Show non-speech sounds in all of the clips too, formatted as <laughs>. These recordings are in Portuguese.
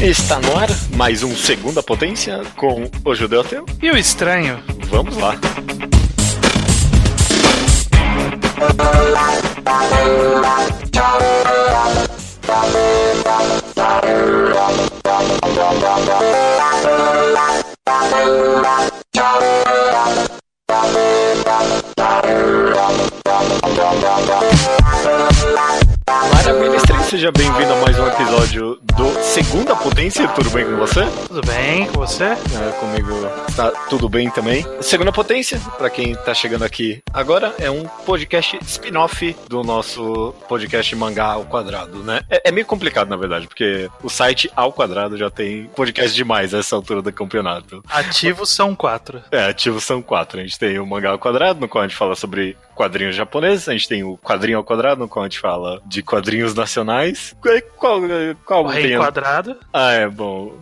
Está no ar mais um Segunda Potência com o Judeu Ateu. E o estranho? Vamos lá. Maravilha, Seja bem-vindo a mais um episódio do Segunda Potência. Tudo bem com você? Tudo bem com você? É, comigo está tudo bem também. Segunda Potência, para quem tá chegando aqui agora, é um podcast spin-off do nosso podcast Mangá ao Quadrado, né? É, é, meio complicado, na verdade, porque o site ao quadrado já tem podcast demais nessa altura do campeonato. Ativos são quatro. É, ativos são quatro. A gente tem o Mangá ao Quadrado, no qual a gente fala sobre quadrinhos japoneses, a gente tem o Quadrinho ao Quadrado, no qual a gente fala de quadrinhos nacionais. Qual, qual o Rei. Ah, é bom.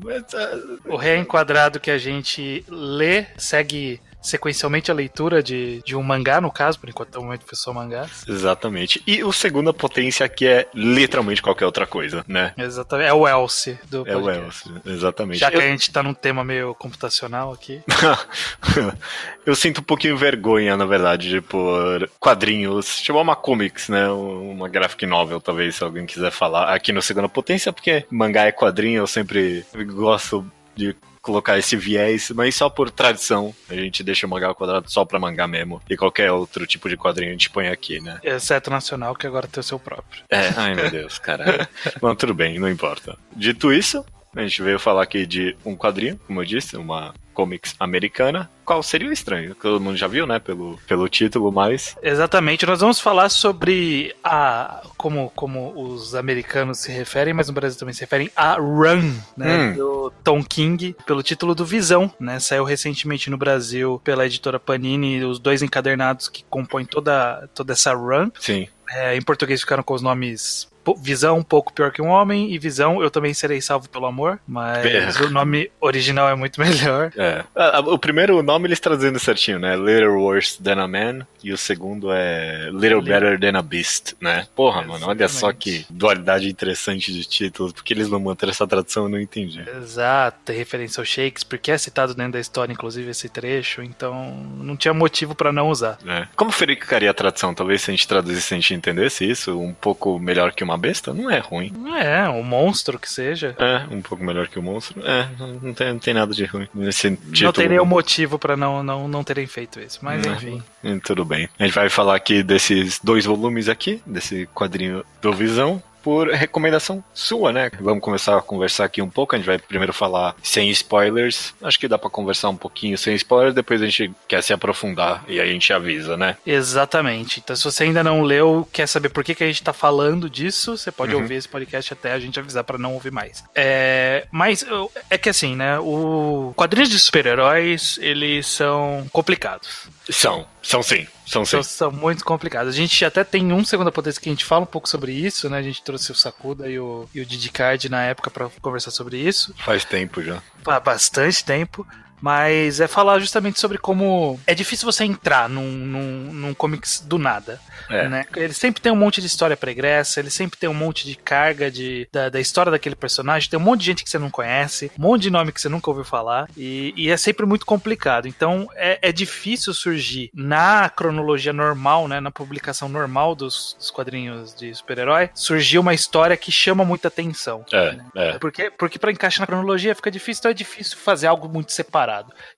O Rei Enquadrado que a gente lê, segue sequencialmente a leitura de, de um mangá, no caso, por enquanto, no momento foi só mangá. Exatamente. E o segunda potência que é literalmente qualquer outra coisa, né? Exatamente. É o Else do É o Else, exatamente. Já que Eu... a gente tá num tema meio computacional aqui. <laughs> Eu sinto um pouquinho vergonha, na verdade, de pôr quadrinhos, chamar uma comics, né? Uma graphic novel, talvez, se alguém quiser falar aqui no Segunda Potência, porque mangá é quadrinho, eu sempre gosto de colocar esse viés, mas só por tradição. A gente deixa o mangá ao quadrado só pra mangá mesmo. E qualquer outro tipo de quadrinho a gente põe aqui, né? Exceto nacional, que agora tem o seu próprio. É, ai meu Deus, cara. <laughs> Bom, tudo bem, não importa. Dito isso, a gente veio falar aqui de um quadrinho, como eu disse, uma comics americana. Qual seria o estranho? Todo mundo já viu, né? Pelo, pelo título, mas. Exatamente. Nós vamos falar sobre a. Como, como os americanos se referem, mas no Brasil também se referem a Run, né? Hum. Do Tom King, pelo título do Visão, né? Saiu recentemente no Brasil pela editora Panini, os dois encadernados que compõem toda, toda essa Run. Sim. É, em português ficaram com os nomes Visão um pouco pior que um homem e Visão eu também serei salvo pelo amor, mas é. o nome original é muito <laughs> melhor. É. O primeiro nome eles trazendo certinho, né? Little Worse Than a Man e o segundo é Little Better Than a Beast, né? Porra, Exatamente. mano, olha só que dualidade interessante de títulos, porque eles não manteram essa tradução, eu não entendi. Exato, tem referência ao Shakespeare, que é citado dentro da história, inclusive esse trecho, então não tinha motivo para não usar. É. Como ficaria a tradução? Talvez se a gente traduzisse, a gente entendesse isso um pouco melhor que uma uma besta, não é ruim. Não é, um monstro que seja. É, um pouco melhor que o monstro. É, não tem, não tem nada de ruim nesse título. Não tem nenhum motivo para não, não, não terem feito isso, mas enfim. Tudo bem. A gente vai falar aqui desses dois volumes aqui, desse quadrinho do Visão por recomendação sua, né? Vamos começar a conversar aqui um pouco. A gente vai primeiro falar sem spoilers. Acho que dá para conversar um pouquinho sem spoilers, depois a gente quer se aprofundar e aí a gente avisa, né? Exatamente. Então, se você ainda não leu, quer saber por que, que a gente tá falando disso, você pode uhum. ouvir esse podcast até a gente avisar para não ouvir mais. É, mas é que assim, né? O quadrinhos de super-heróis, eles são complicados. São, são sim. São, sim. são, são muito complicados. A gente até tem um segunda potência que a gente fala um pouco sobre isso, né? A gente trouxe o Sakuda e o, e o Didi Card na época para conversar sobre isso. Faz tempo já. Há bastante tempo. Mas é falar justamente sobre como é difícil você entrar num, num, num comics do nada. É. Né? Ele sempre tem um monte de história pregressa, ele sempre tem um monte de carga de, da, da, história daquele personagem, tem um monte de gente que você não conhece, um monte de nome que você nunca ouviu falar, e, e é sempre muito complicado. Então é, é, difícil surgir na cronologia normal, né, na publicação normal dos, dos quadrinhos de super-herói, surgir uma história que chama muita atenção. É, né? é. Porque, porque para encaixar na cronologia fica difícil, então é difícil fazer algo muito separado.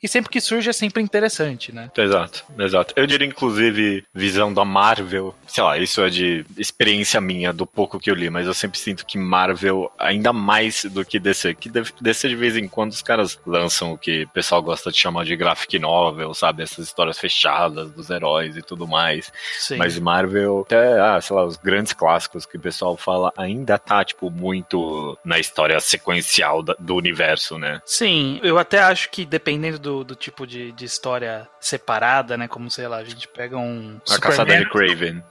E sempre que surge é sempre interessante, né? Exato, exato. Eu diria, inclusive, visão da Marvel Marvel, sei lá, isso é de experiência minha, do pouco que eu li, mas eu sempre sinto que Marvel, ainda mais do que DC, que DC de vez em quando os caras lançam o que o pessoal gosta de chamar de graphic novel, sabe? Essas histórias fechadas dos heróis e tudo mais. Sim. Mas Marvel, até, ah, sei lá, os grandes clássicos que o pessoal fala, ainda tá, tipo, muito na história sequencial do universo, né? Sim, eu até acho que dependendo do, do tipo de, de história separada, né? Como, sei lá, a gente pega um. A Superman, Caçada de Craven.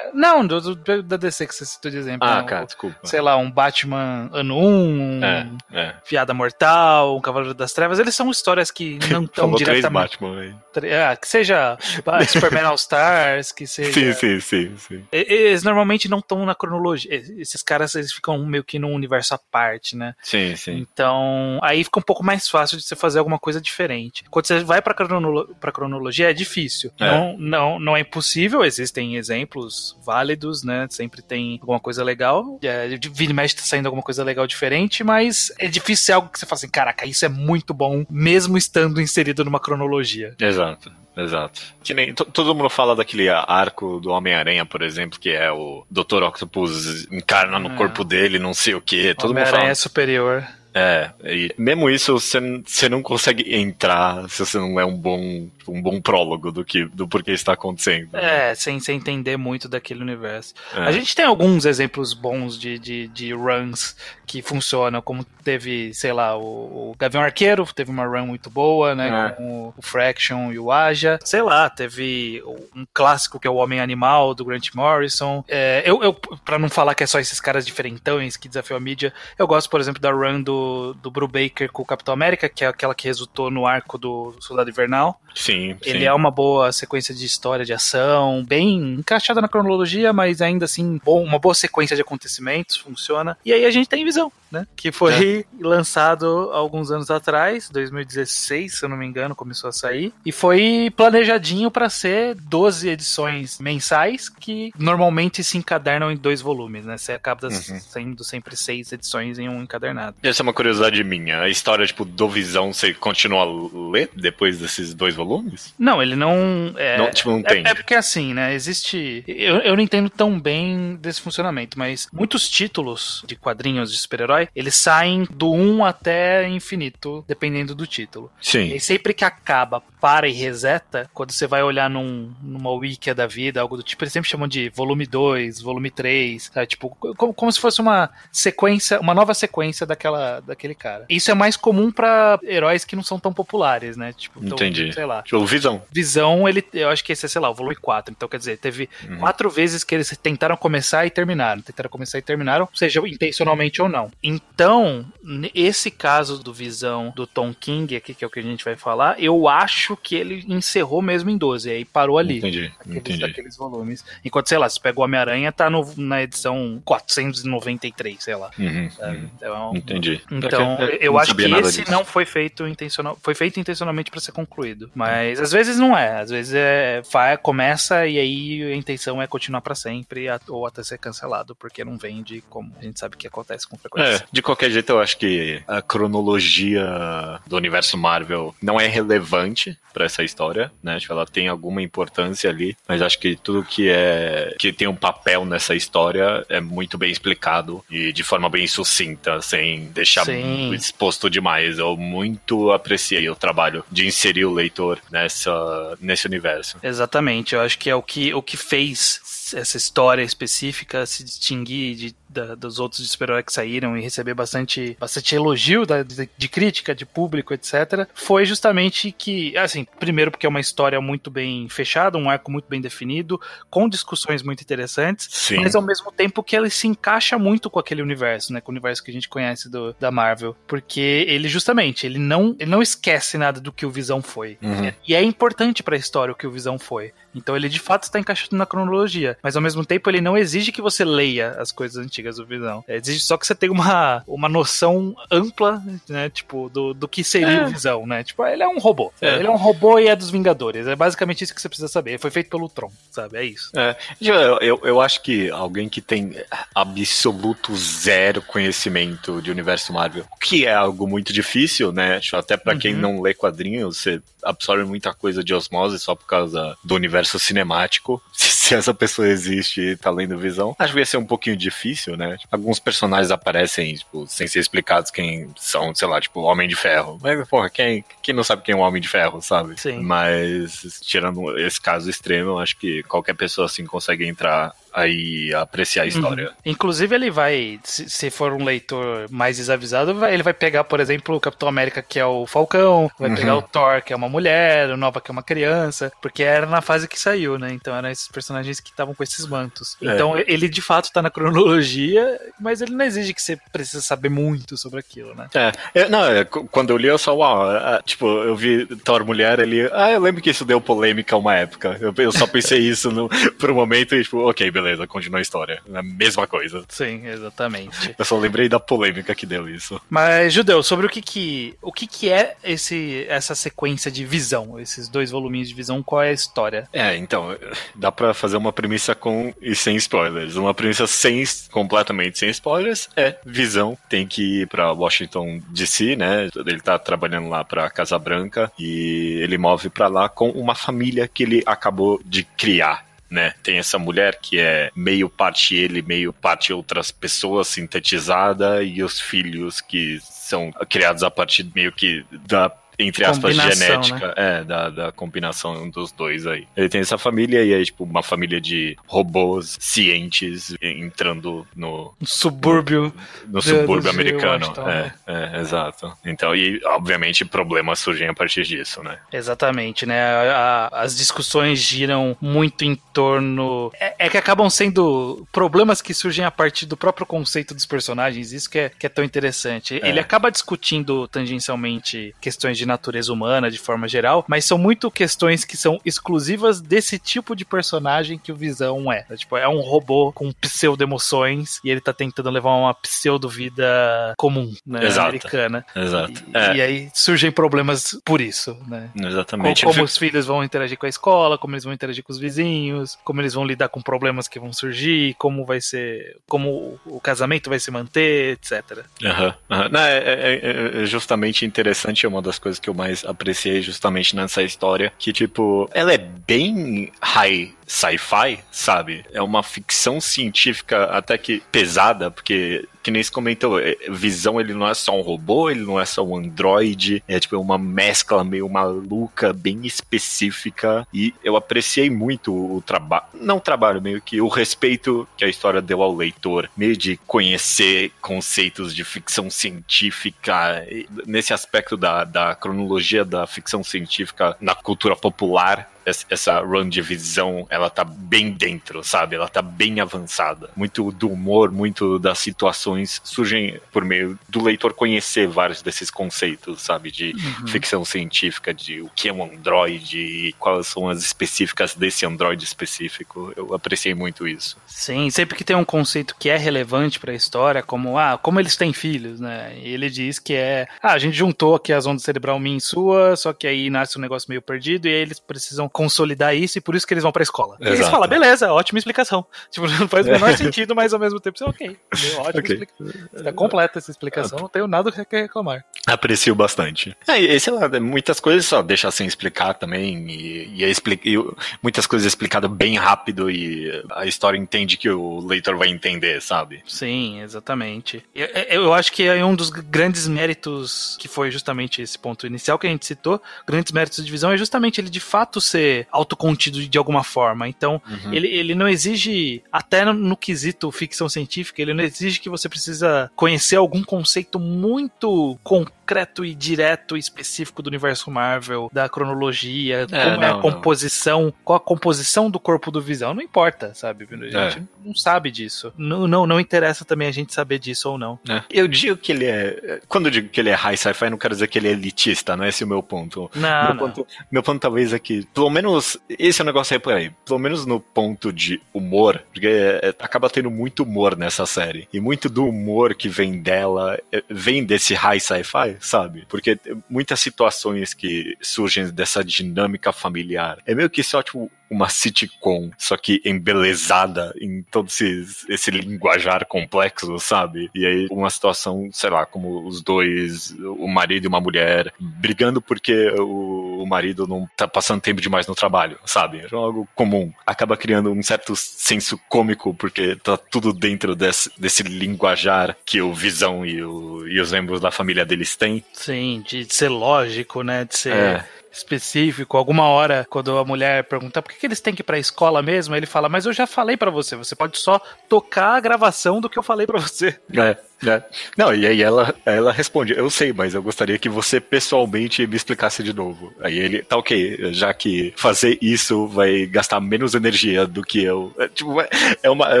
Não, do, do, da DC que você citou de exemplo. Ah, não, cara, desculpa. Sei lá, um Batman ano 1, um é, é. Piada Mortal, um Cavaleiro das Trevas, eles são histórias que <laughs> não estão diretamente. Três Batman, ah, que seja <laughs> Superman All Stars, que seja. Sim, sim, sim. sim. Eles normalmente não estão na cronologia. Esses caras eles ficam meio que num universo à parte, né? Sim, sim. Então, aí fica um pouco mais fácil de você fazer alguma coisa diferente. Quando você vai pra, cronolo pra cronologia, é difícil. É. Não, não, não é impossível, existem exemplos válidos, né? Sempre tem alguma coisa legal. É, Vini mexe tá saindo alguma coisa legal diferente, mas é difícil ser algo que você fala assim, caraca, isso é muito bom, mesmo estando inserido numa cronologia. Exato. Exato. Que nem todo mundo fala daquele arco do Homem-Aranha, por exemplo, que é o Dr. Octopus encarna no é. corpo dele, não sei o que. Todo mundo fala. é superior. É, e mesmo isso você não consegue entrar se você não é um bom um bom prólogo do que do porquê está acontecendo. Né? É, sem, sem entender muito daquele universo. É. A gente tem alguns exemplos bons de, de, de, runs que funcionam, como teve, sei lá, o, o Gavião Arqueiro, teve uma run muito boa, né? É. Com o, Fraction e o Aja. Sei lá, teve um clássico que é o Homem Animal, do Grant Morrison. É, eu, eu, pra não falar que é só esses caras diferentões que desafiam a mídia, eu gosto, por exemplo, da run do, do Brubaker com o Capitão América, que é aquela que resultou no arco do Soldado Invernal. Sim, Ele é uma boa sequência de história, de ação, bem encaixada na cronologia, mas ainda assim, bom, uma boa sequência de acontecimentos, funciona. E aí a gente tem Visão, né? Que foi é. lançado alguns anos atrás, 2016, se eu não me engano, começou a sair. E foi planejadinho para ser 12 edições mensais, que normalmente se encadernam em dois volumes, né? Você acaba uhum. sendo sempre seis edições em um encadernado. Essa é uma curiosidade minha. A história, tipo, do Visão, você continua a ler depois desses dois volumes? Não, ele não. É, não, tipo, não tem. É, é, porque assim, né? Existe. Eu, eu não entendo tão bem desse funcionamento, mas muitos títulos de quadrinhos de super-herói, eles saem do 1 até infinito, dependendo do título. Sim. E sempre que acaba, para e reseta, quando você vai olhar num, numa wiki da vida, algo do tipo, eles sempre chamam de volume 2, volume 3, sabe? Tipo, como, como se fosse uma sequência, uma nova sequência daquela, daquele cara. Isso é mais comum para heróis que não são tão populares, né? Tipo, Entendi. sei lá. Tipo, Visão. Visão, ele, eu acho que esse é, sei lá, o volume 4. Então, quer dizer, teve uhum. quatro vezes que eles tentaram começar e terminaram. Tentaram começar e terminaram, seja intencionalmente ou não. Então, esse caso do Visão do Tom King aqui, que é o que a gente vai falar, eu acho que ele encerrou mesmo em 12, aí parou ali. Entendi, aqueles, entendi. Daqueles volumes. Enquanto, sei lá, se pega o Homem-Aranha, tá no, na edição 493, sei lá. Uhum, uhum. Então, entendi. Então, é eu acho que esse disso. não foi feito intencional, foi feito intencionalmente para ser concluído. Mas às vezes não é, às vezes é começa e aí a intenção é continuar para sempre ou até ser cancelado, porque não vende como a gente sabe que acontece com frequência. É, de qualquer jeito eu acho que a cronologia do universo Marvel não é relevante para essa história, né? Tipo, ela tem alguma importância ali, mas acho que tudo que é que tem um papel nessa história é muito bem explicado e de forma bem sucinta, sem deixar Sim. exposto demais. Eu muito apreciei o trabalho de inserir o leitor nessa nesse universo. Exatamente, eu acho que é o que o que fez essa história específica se distinguir de da, dos outros super-heróis que saíram e receber bastante, bastante elogio da, de, de, crítica, de público, etc., foi justamente que, assim, primeiro porque é uma história muito bem fechada, um arco muito bem definido, com discussões muito interessantes, Sim. mas ao mesmo tempo que ele se encaixa muito com aquele universo, né, com o universo que a gente conhece do, da Marvel, porque ele justamente, ele não, ele não esquece nada do que o Visão foi. Uhum. E é importante para a história o que o Visão foi. Então ele de fato está encaixado na cronologia, mas ao mesmo tempo ele não exige que você leia as coisas antigas do Visão. É, exige só que você tenha uma, uma noção ampla, né, tipo, do, do que seria é. o Visão, né? Tipo, ele é um robô. É. Ele é um robô e é dos Vingadores. É basicamente isso que você precisa saber. Ele foi feito pelo Tron, sabe? É isso. É. Eu, eu, eu acho que alguém que tem absoluto zero conhecimento de universo Marvel, o que é algo muito difícil, né? Tipo, até para uhum. quem não lê quadrinhos, você absorve muita coisa de osmose só por causa do universo cinemático. <laughs> Se essa pessoa existe e tá lendo visão, acho que ia ser um pouquinho difícil, né? Alguns personagens aparecem, tipo, sem ser explicados quem são, sei lá, tipo, Homem de Ferro. Mas, porra, quem, quem não sabe quem é o Homem de Ferro, sabe? Sim. Mas, tirando esse caso extremo, eu acho que qualquer pessoa assim consegue entrar aí apreciar a uhum. história. Uhum. Inclusive, ele vai, se, se, for um leitor mais desavisado, ele vai pegar, por exemplo, o Capitão América, que é o Falcão, vai uhum. pegar o Thor, que é uma mulher, o Nova, que é uma criança, porque era na fase que saiu, né? Então eram esses personagens que estavam com esses mantos. É. Então ele de fato tá na cronologia, mas ele não exige que você precisa saber muito sobre aquilo, né? É, é não, é, quando eu li eu só, uau, é, tipo, eu vi Thor mulher, ele, ah, eu lembro que isso deu polêmica uma época. Eu, eu só pensei isso no, <laughs> por um momento e, tipo, ok, beleza, continua a história. É a mesma coisa. Sim, exatamente. Eu só lembrei da polêmica que deu isso. Mas, Judeu, sobre o que que, o que que é esse, essa sequência de visão, esses dois voluminhos de visão, qual é a história? É, então, dá pra fazer uma premissa com e sem spoilers. Uma premissa sem, completamente sem spoilers é visão tem que ir pra Washington DC, né? Ele tá trabalhando lá pra Casa Branca e ele move pra lá com uma família que ele acabou de criar né? Tem essa mulher que é meio parte ele, meio parte outras pessoas sintetizada e os filhos que são criados a partir meio que da entre aspas, genética, né? é, da, da combinação dos dois aí. Ele tem essa família e é tipo uma família de robôs cientes entrando no, no subúrbio no, no subúrbio americano. é, né? é, exato. Então, e obviamente problemas surgem a partir disso, né? Exatamente, né? A, a, as discussões giram muito em torno. É, é, que acabam sendo problemas que surgem a partir do próprio conceito dos personagens, isso que é, que é tão interessante. É. Ele acaba discutindo tangencialmente questões de natureza humana de forma geral, mas são muito questões que são exclusivas desse tipo de personagem que o Visão é. é tipo, é um robô com pseudo-emoções e ele tá tentando levar uma pseudo-vida comum, né? Exato. Americana. Exato. E, é. e, aí surgem problemas por isso, né? Exatamente. Como, como os filhos vão interagir com a escola, como eles vão interagir com os vizinhos, como eles vão lidar com problemas que vão surgir, como vai ser, como o casamento vai se manter, etc. Uhum, uhum. Não, é, é, é justamente interessante, é uma das coisas coisas que eu mais apreciei justamente nessa história, que tipo, ela é bem high sci-fi, sabe? É uma ficção científica até que pesada, porque que nem se comentou, é, Visão ele não é só um robô, ele não é só um androide, é tipo uma mescla meio maluca, bem específica, e eu apreciei muito o trabalho, não o trabalho, meio que o respeito que a história deu ao leitor, meio de conhecer conceitos de ficção científica, nesse aspecto da, da cronologia da ficção científica na cultura popular, essa run de visão, ela tá bem dentro, sabe? Ela tá bem avançada. Muito do humor, muito das situações surgem por meio do leitor conhecer vários desses conceitos, sabe? De uhum. ficção científica, de o que é um androide e quais são as específicas desse androide específico. Eu apreciei muito isso. Sim, sempre que tem um conceito que é relevante para a história, como ah, como eles têm filhos, né? E ele diz que é, ah, a gente juntou aqui as ondas cerebral minha e sua, só que aí nasce um negócio meio perdido e aí eles precisam consolidar isso e por isso que eles vão pra escola. Exato. E eles falam, beleza, ótima explicação. <laughs> Tipo, não faz o menor sentido, mas ao mesmo tempo, ok, ótima okay. explicação. Está completa essa explicação, não tenho nada que reclamar. Aprecio bastante. É, e sei lá, muitas coisas só deixa sem explicar também, e, e, é e muitas coisas explicadas bem rápido e a história entende que o leitor vai entender, sabe? Sim, exatamente. Eu, eu acho que é um dos grandes méritos que foi justamente esse ponto inicial que a gente citou, grandes méritos de visão é justamente ele de fato ser ser autocontido de alguma forma. Então, uhum. ele, ele não exige, até no, no, quesito ficção científica, ele não exige que você precisa conhecer algum conceito muito concreto e direto e específico do universo Marvel, da cronologia, é, como não, é a composição, não. qual a composição do corpo do Visão, não importa, sabe? A gente é. não sabe disso. Não, não, não interessa também a gente saber disso ou não. É. Eu digo que ele é. Quando eu digo que ele é high sci-fi, não quero dizer que ele é elitista, não é esse o meu ponto. Não, meu, não. Ponto, meu ponto talvez é que, pelo menos, esse é o negócio aí por aí. Pelo menos no ponto de humor, porque é, acaba tendo muito humor nessa série. E muito do humor que vem dela é, vem desse high sci-fi, sabe? Porque muitas situações que surgem dessa dinâmica familiar é meio que só, tipo, uma sitcom, só que embelezada em todo esse, esse linguajar complexo, sabe? E aí uma situação, sei lá, como os dois, o marido e uma mulher, brigando porque o, o marido não tá passando tempo demais no trabalho, sabe? É algo comum. Acaba criando um certo senso cômico, porque tá tudo dentro desse, desse linguajar que o Visão e, o, e os membros da família deles têm. Sim, de ser lógico, né? De ser. É específico, alguma hora, quando a mulher pergunta por que, que eles têm que ir pra escola mesmo, ele fala, mas eu já falei para você, você pode só tocar a gravação do que eu falei para você. É. É. Não, e aí ela, ela responde, eu sei, mas eu gostaria que você pessoalmente me explicasse de novo. Aí ele, tá ok, já que fazer isso vai gastar menos energia do que eu. É, tipo, é, é uma, é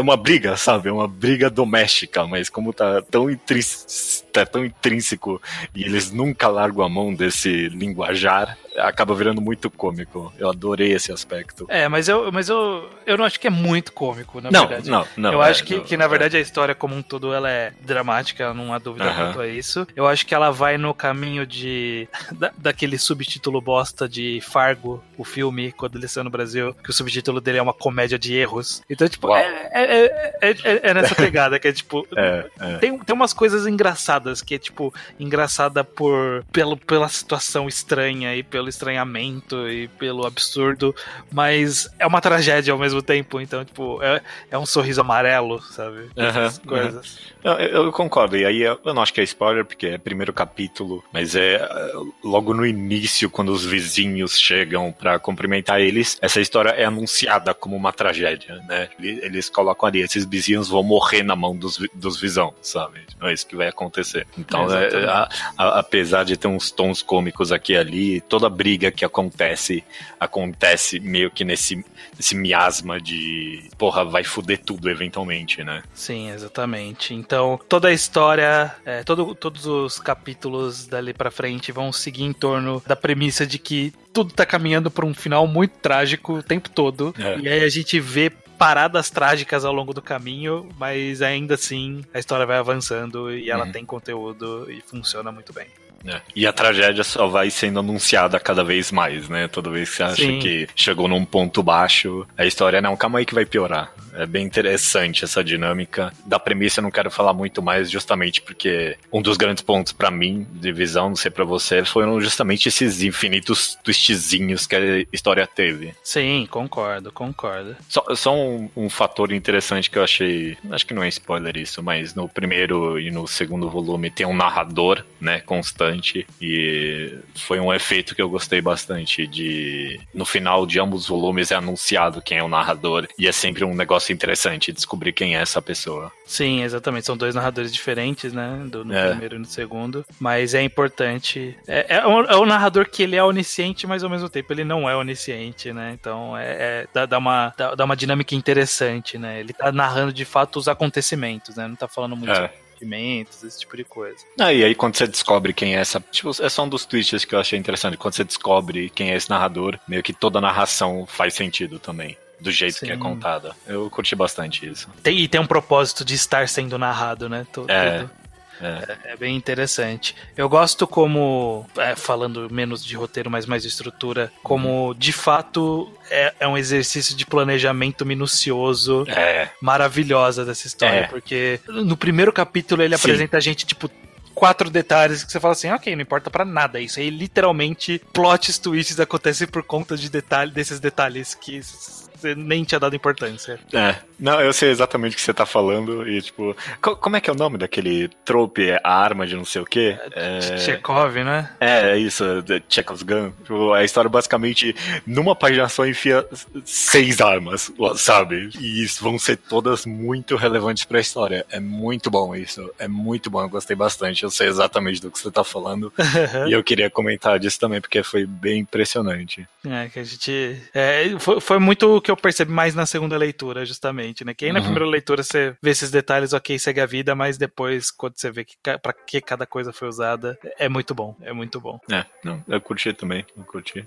uma briga, sabe? É uma briga doméstica, mas como tá tão, intrínseco, tá tão intrínseco e eles nunca largam a mão desse linguajar, acaba virando muito cômico. Eu adorei esse aspecto. É, mas eu, mas eu, eu não acho que é muito cômico, na não, verdade. Não, não. Eu é, acho que, não, que, na verdade, é. a história como um todo ela é dramática, não há dúvida uh -huh. quanto a isso. Eu acho que ela vai no caminho de. <laughs> Da, daquele subtítulo bosta de Fargo, o filme, quando ele saiu no Brasil, que o subtítulo dele é uma comédia de erros. Então, tipo, é, é, é, é, nessa <laughs> pegada, que é tipo. Tem, tem umas coisas engraçadas, que é tipo, engraçada por, pelo, pela situação estranha e pelo estranhamento e pelo absurdo, mas é uma tragédia ao mesmo tempo, então, tipo, é, é um sorriso amarelo, sabe? Essas coisas. Eu, eu, concordo, e aí eu, não acho que é spoiler, porque é primeiro capítulo, mas é logo no início, quando os vizinhos chegam para cumprimentar eles, essa história é anunciada como uma tragédia, né? Eles colocam ali, esses vizinhos vão morrer na mão dos, dos visão, sabe? Não é isso que vai acontecer. Então, é, a, a, apesar de ter uns tons cômicos aqui e ali, toda briga que acontece, acontece meio que nesse, nesse miasma de porra, vai foder tudo eventualmente, né? Sim, exatamente. Então, toda a história, é, todo, todos os capítulos dali para frente vão seguir em torno da premissa de que tudo tá caminhando para um final muito trágico o tempo todo. É. E aí a gente vê paradas trágicas ao longo do caminho, mas ainda assim a história vai avançando e ela uhum. tem conteúdo e funciona muito bem. É. E a tragédia só vai sendo anunciada cada vez mais, né? Toda vez que você acha Sim. que chegou num ponto baixo, a história, não, calma aí que vai piorar. É bem interessante essa dinâmica. Da premissa eu não quero falar muito mais, justamente porque um dos grandes pontos para mim, de visão, não sei pra você, foram justamente esses infinitos twistzinhos que a história teve. Sim, concordo, concordo. Só, só um, um fator interessante que eu achei, acho que não é spoiler isso, mas no primeiro e no segundo volume tem um narrador, né, constante, e foi um efeito que eu gostei bastante de no final de ambos os volumes é anunciado quem é o narrador e é sempre um negócio interessante descobrir quem é essa pessoa. Sim, exatamente. São dois narradores diferentes, né? Do, no é. primeiro e no segundo. Mas é importante. É, é, um, é um narrador que ele é onisciente, mas ao mesmo tempo ele não é onisciente, né? Então é, é dá, dá, uma, dá, dá, uma dinâmica interessante, né? Ele tá narrando de fato os acontecimentos, né? Não tá falando muito. É sentimentos, esse tipo de coisa. Ah, e aí quando você descobre quem é essa. Tipo, é só um dos twists que eu achei interessante. Quando você descobre quem é esse narrador, meio que toda a narração faz sentido também do jeito Sim. que é contada. Eu curti bastante isso. Tem, e tem um propósito de estar sendo narrado, né? É. É. é. bem interessante. Eu gosto como, é, falando menos de roteiro, mas mais de estrutura, como de fato é, é um exercício de planejamento minucioso, é. maravilhosa dessa história. É. Porque no primeiro capítulo ele Sim. apresenta a gente, tipo, quatro detalhes que você fala assim, ok, não importa para nada. Isso aí literalmente plots twists acontecem por conta de detalhe, desses detalhes que você nem tinha dado importância. É. Não, eu sei exatamente o que você tá falando e, tipo, co como é que é o nome daquele trope, a arma de não sei o quê? É... Chekhov, né? É, é isso, Chekhov's Gun. Tipo, a história basicamente, numa página só enfia seis armas, sabe? E vão ser todas muito relevantes pra história. É muito bom isso. É muito bom, eu gostei bastante. Eu sei exatamente do que você tá falando. <laughs> e eu queria comentar disso também, porque foi bem impressionante. É, que a gente. É, foi, foi muito que eu percebi mais na segunda leitura, justamente, né? Que aí na uhum. primeira leitura você vê esses detalhes, ok, segue a vida, mas depois, quando você vê que, pra que cada coisa foi usada, é muito bom, é muito bom. É, não, eu curti também, eu curti.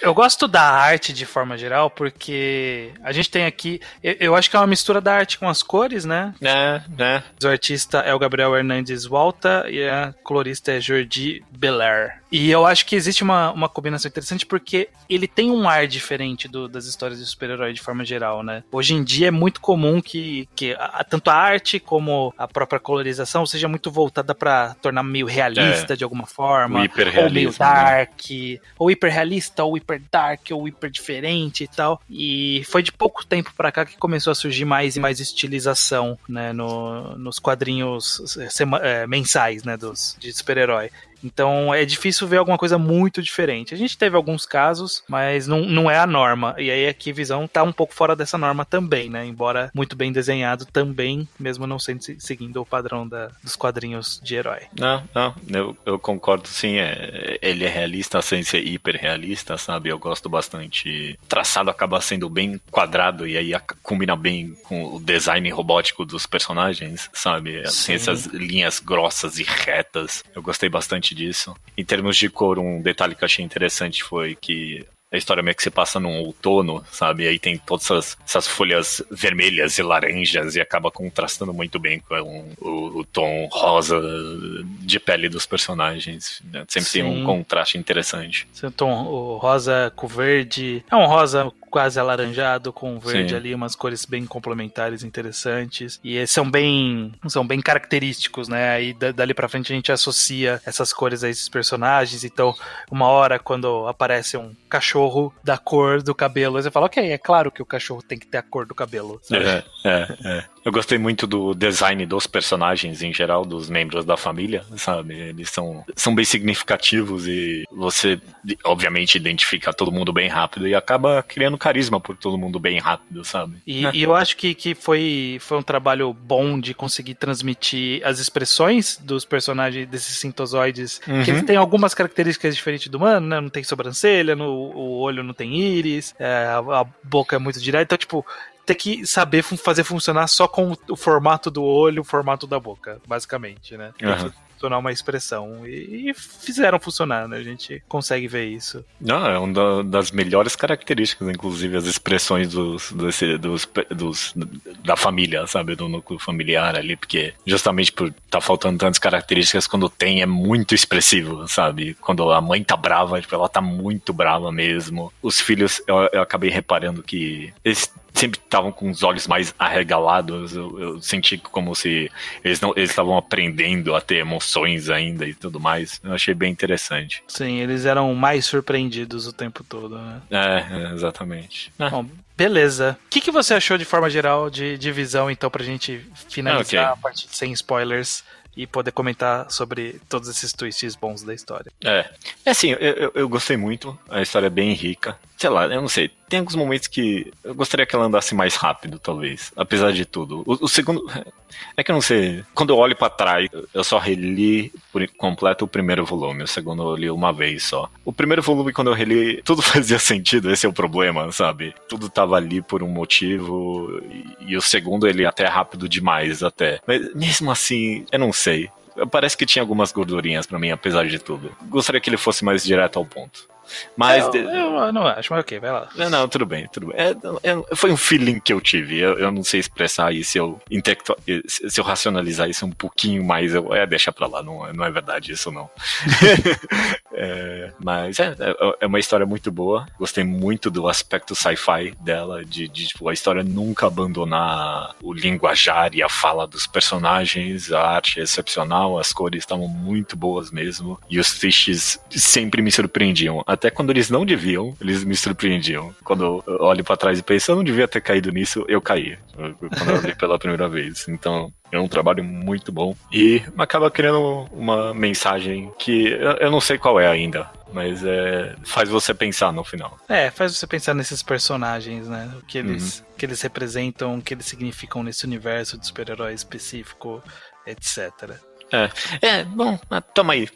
Eu gosto da arte de forma geral, porque a gente tem aqui, eu, eu acho que é uma mistura da arte com as cores, né? É, né? O artista é o Gabriel Hernandes Walta e a colorista é Jordi Belair. E eu acho que existe uma, uma combinação interessante porque ele tem um ar diferente do, das histórias de super-herói de forma geral, né? Hoje em dia é muito comum que, que a, tanto a arte como a própria colorização seja muito voltada para tornar meio realista é. de alguma forma, ou meio né? dark, né? ou hiperrealista, ou hiper dark, ou hiper diferente e tal. E foi de pouco tempo para cá que começou a surgir mais e mais estilização, né, no, nos quadrinhos é, mensais, né, dos de super-herói. Então é difícil ver alguma coisa muito diferente. A gente teve alguns casos, mas não, não é a norma. E aí aqui Visão tá um pouco fora dessa norma também, né? Embora muito bem desenhado também, mesmo não sendo seguindo o padrão da, dos quadrinhos de herói. Não, não, eu, eu concordo sim. É, ele é realista sem ser hiper realista, sabe? Eu gosto bastante. Traçado acaba sendo bem quadrado e aí combina bem com o design robótico dos personagens, sabe? Assim, essas linhas grossas e retas. Eu gostei bastante disso. Em termos de cor, um detalhe que eu achei interessante foi que a história meio que se passa num outono, sabe? E aí tem todas essas, essas, folhas vermelhas e laranjas e acaba contrastando muito bem com o, o tom rosa de pele dos personagens. Né? Sempre Sim. tem um contraste interessante. Esse tom o rosa com verde. É um rosa quase alaranjado com verde Sim. ali, umas cores bem complementares, interessantes. E são bem são bem característicos, né? Aí dali pra frente a gente associa essas cores a esses personagens. Então, uma hora quando aparece um cachorro da cor do cabelo, você fala, ok, é claro que o cachorro tem que ter a cor do cabelo. Sabe? É, é, é. Eu gostei muito do design dos personagens em geral, dos membros da família, sabe? Eles são, são bem significativos e você, obviamente, identifica todo mundo bem rápido e acaba criando carisma por todo mundo bem rápido, sabe? E, e eu acho que, que foi, foi um trabalho bom de conseguir transmitir as expressões dos personagens desses sintozoides, uhum. que eles têm algumas características diferentes do humano, né? Não tem sobrancelha, no, o olho não tem íris, é, a, a boca é muito direta. Então, tipo, ter que saber fazer funcionar só com o formato do olho, o formato da boca, basicamente, né? Uhum funcionar uma expressão. E, fizeram funcionar, né? A gente consegue ver isso. Não, é uma das melhores características, inclusive, as expressões dos, desse, dos, dos, da família, sabe? Do núcleo familiar ali, porque justamente por tá faltando tantas características, quando tem é muito expressivo, sabe? Quando a mãe tá brava, tipo, ela tá muito brava mesmo. Os filhos, eu, eu acabei reparando que eles sempre estavam com os olhos mais arregalados. Eu, eu senti como se eles não eles estavam aprendendo a ter emoções ainda e tudo mais. Eu achei bem interessante. Sim, eles eram mais surpreendidos o tempo todo, né? É, exatamente. É. Bom, beleza. O que, que você achou de forma geral de, de visão, então, pra gente finalizar okay. a parte sem spoilers? e poder comentar sobre todos esses twists bons da história. É, é assim, eu, eu gostei muito, a história é bem rica. Sei lá, eu não sei, tem alguns momentos que eu gostaria que ela andasse mais rápido, talvez, apesar de tudo. O, o segundo, <laughs> é que eu não sei, quando eu olho para trás, eu só reli por completo o primeiro volume, o segundo eu li uma vez só. O primeiro volume, quando eu reli, tudo <laughs> fazia sentido, esse é o problema, sabe? Tudo tava ali por um motivo, e, e o segundo ele até é rápido demais, até. Mas mesmo assim, eu não sei. Parece que tinha algumas gordurinhas para mim, apesar de tudo. Gostaria que ele fosse mais direto ao ponto. Mas. Eu, eu não acho, mas ok, vai lá. Não, tudo bem, tudo bem. É, é, foi um feeling que eu tive. Eu, eu não sei expressar isso. Se eu, se eu racionalizar isso um pouquinho mais, eu, é, deixa pra lá. Não, não é verdade isso, não. <laughs> é, mas é, é, é uma história muito boa. Gostei muito do aspecto sci-fi dela, de, de tipo, a história nunca abandonar o linguajar e a fala dos personagens. A arte é excepcional, as cores estavam muito boas mesmo. E os fiches sempre me surpreendiam até quando eles não deviam, eles me surpreendiam. Quando eu olho para trás e penso, eu não devia ter caído nisso, eu caí. Quando eu li pela primeira vez. Então, é um trabalho muito bom. E acaba criando uma mensagem que eu não sei qual é ainda, mas é, faz você pensar no final. É, faz você pensar nesses personagens, né? O que eles, uhum. que eles representam, o que eles significam nesse universo de super-herói específico, etc. É, é bom, toma aí.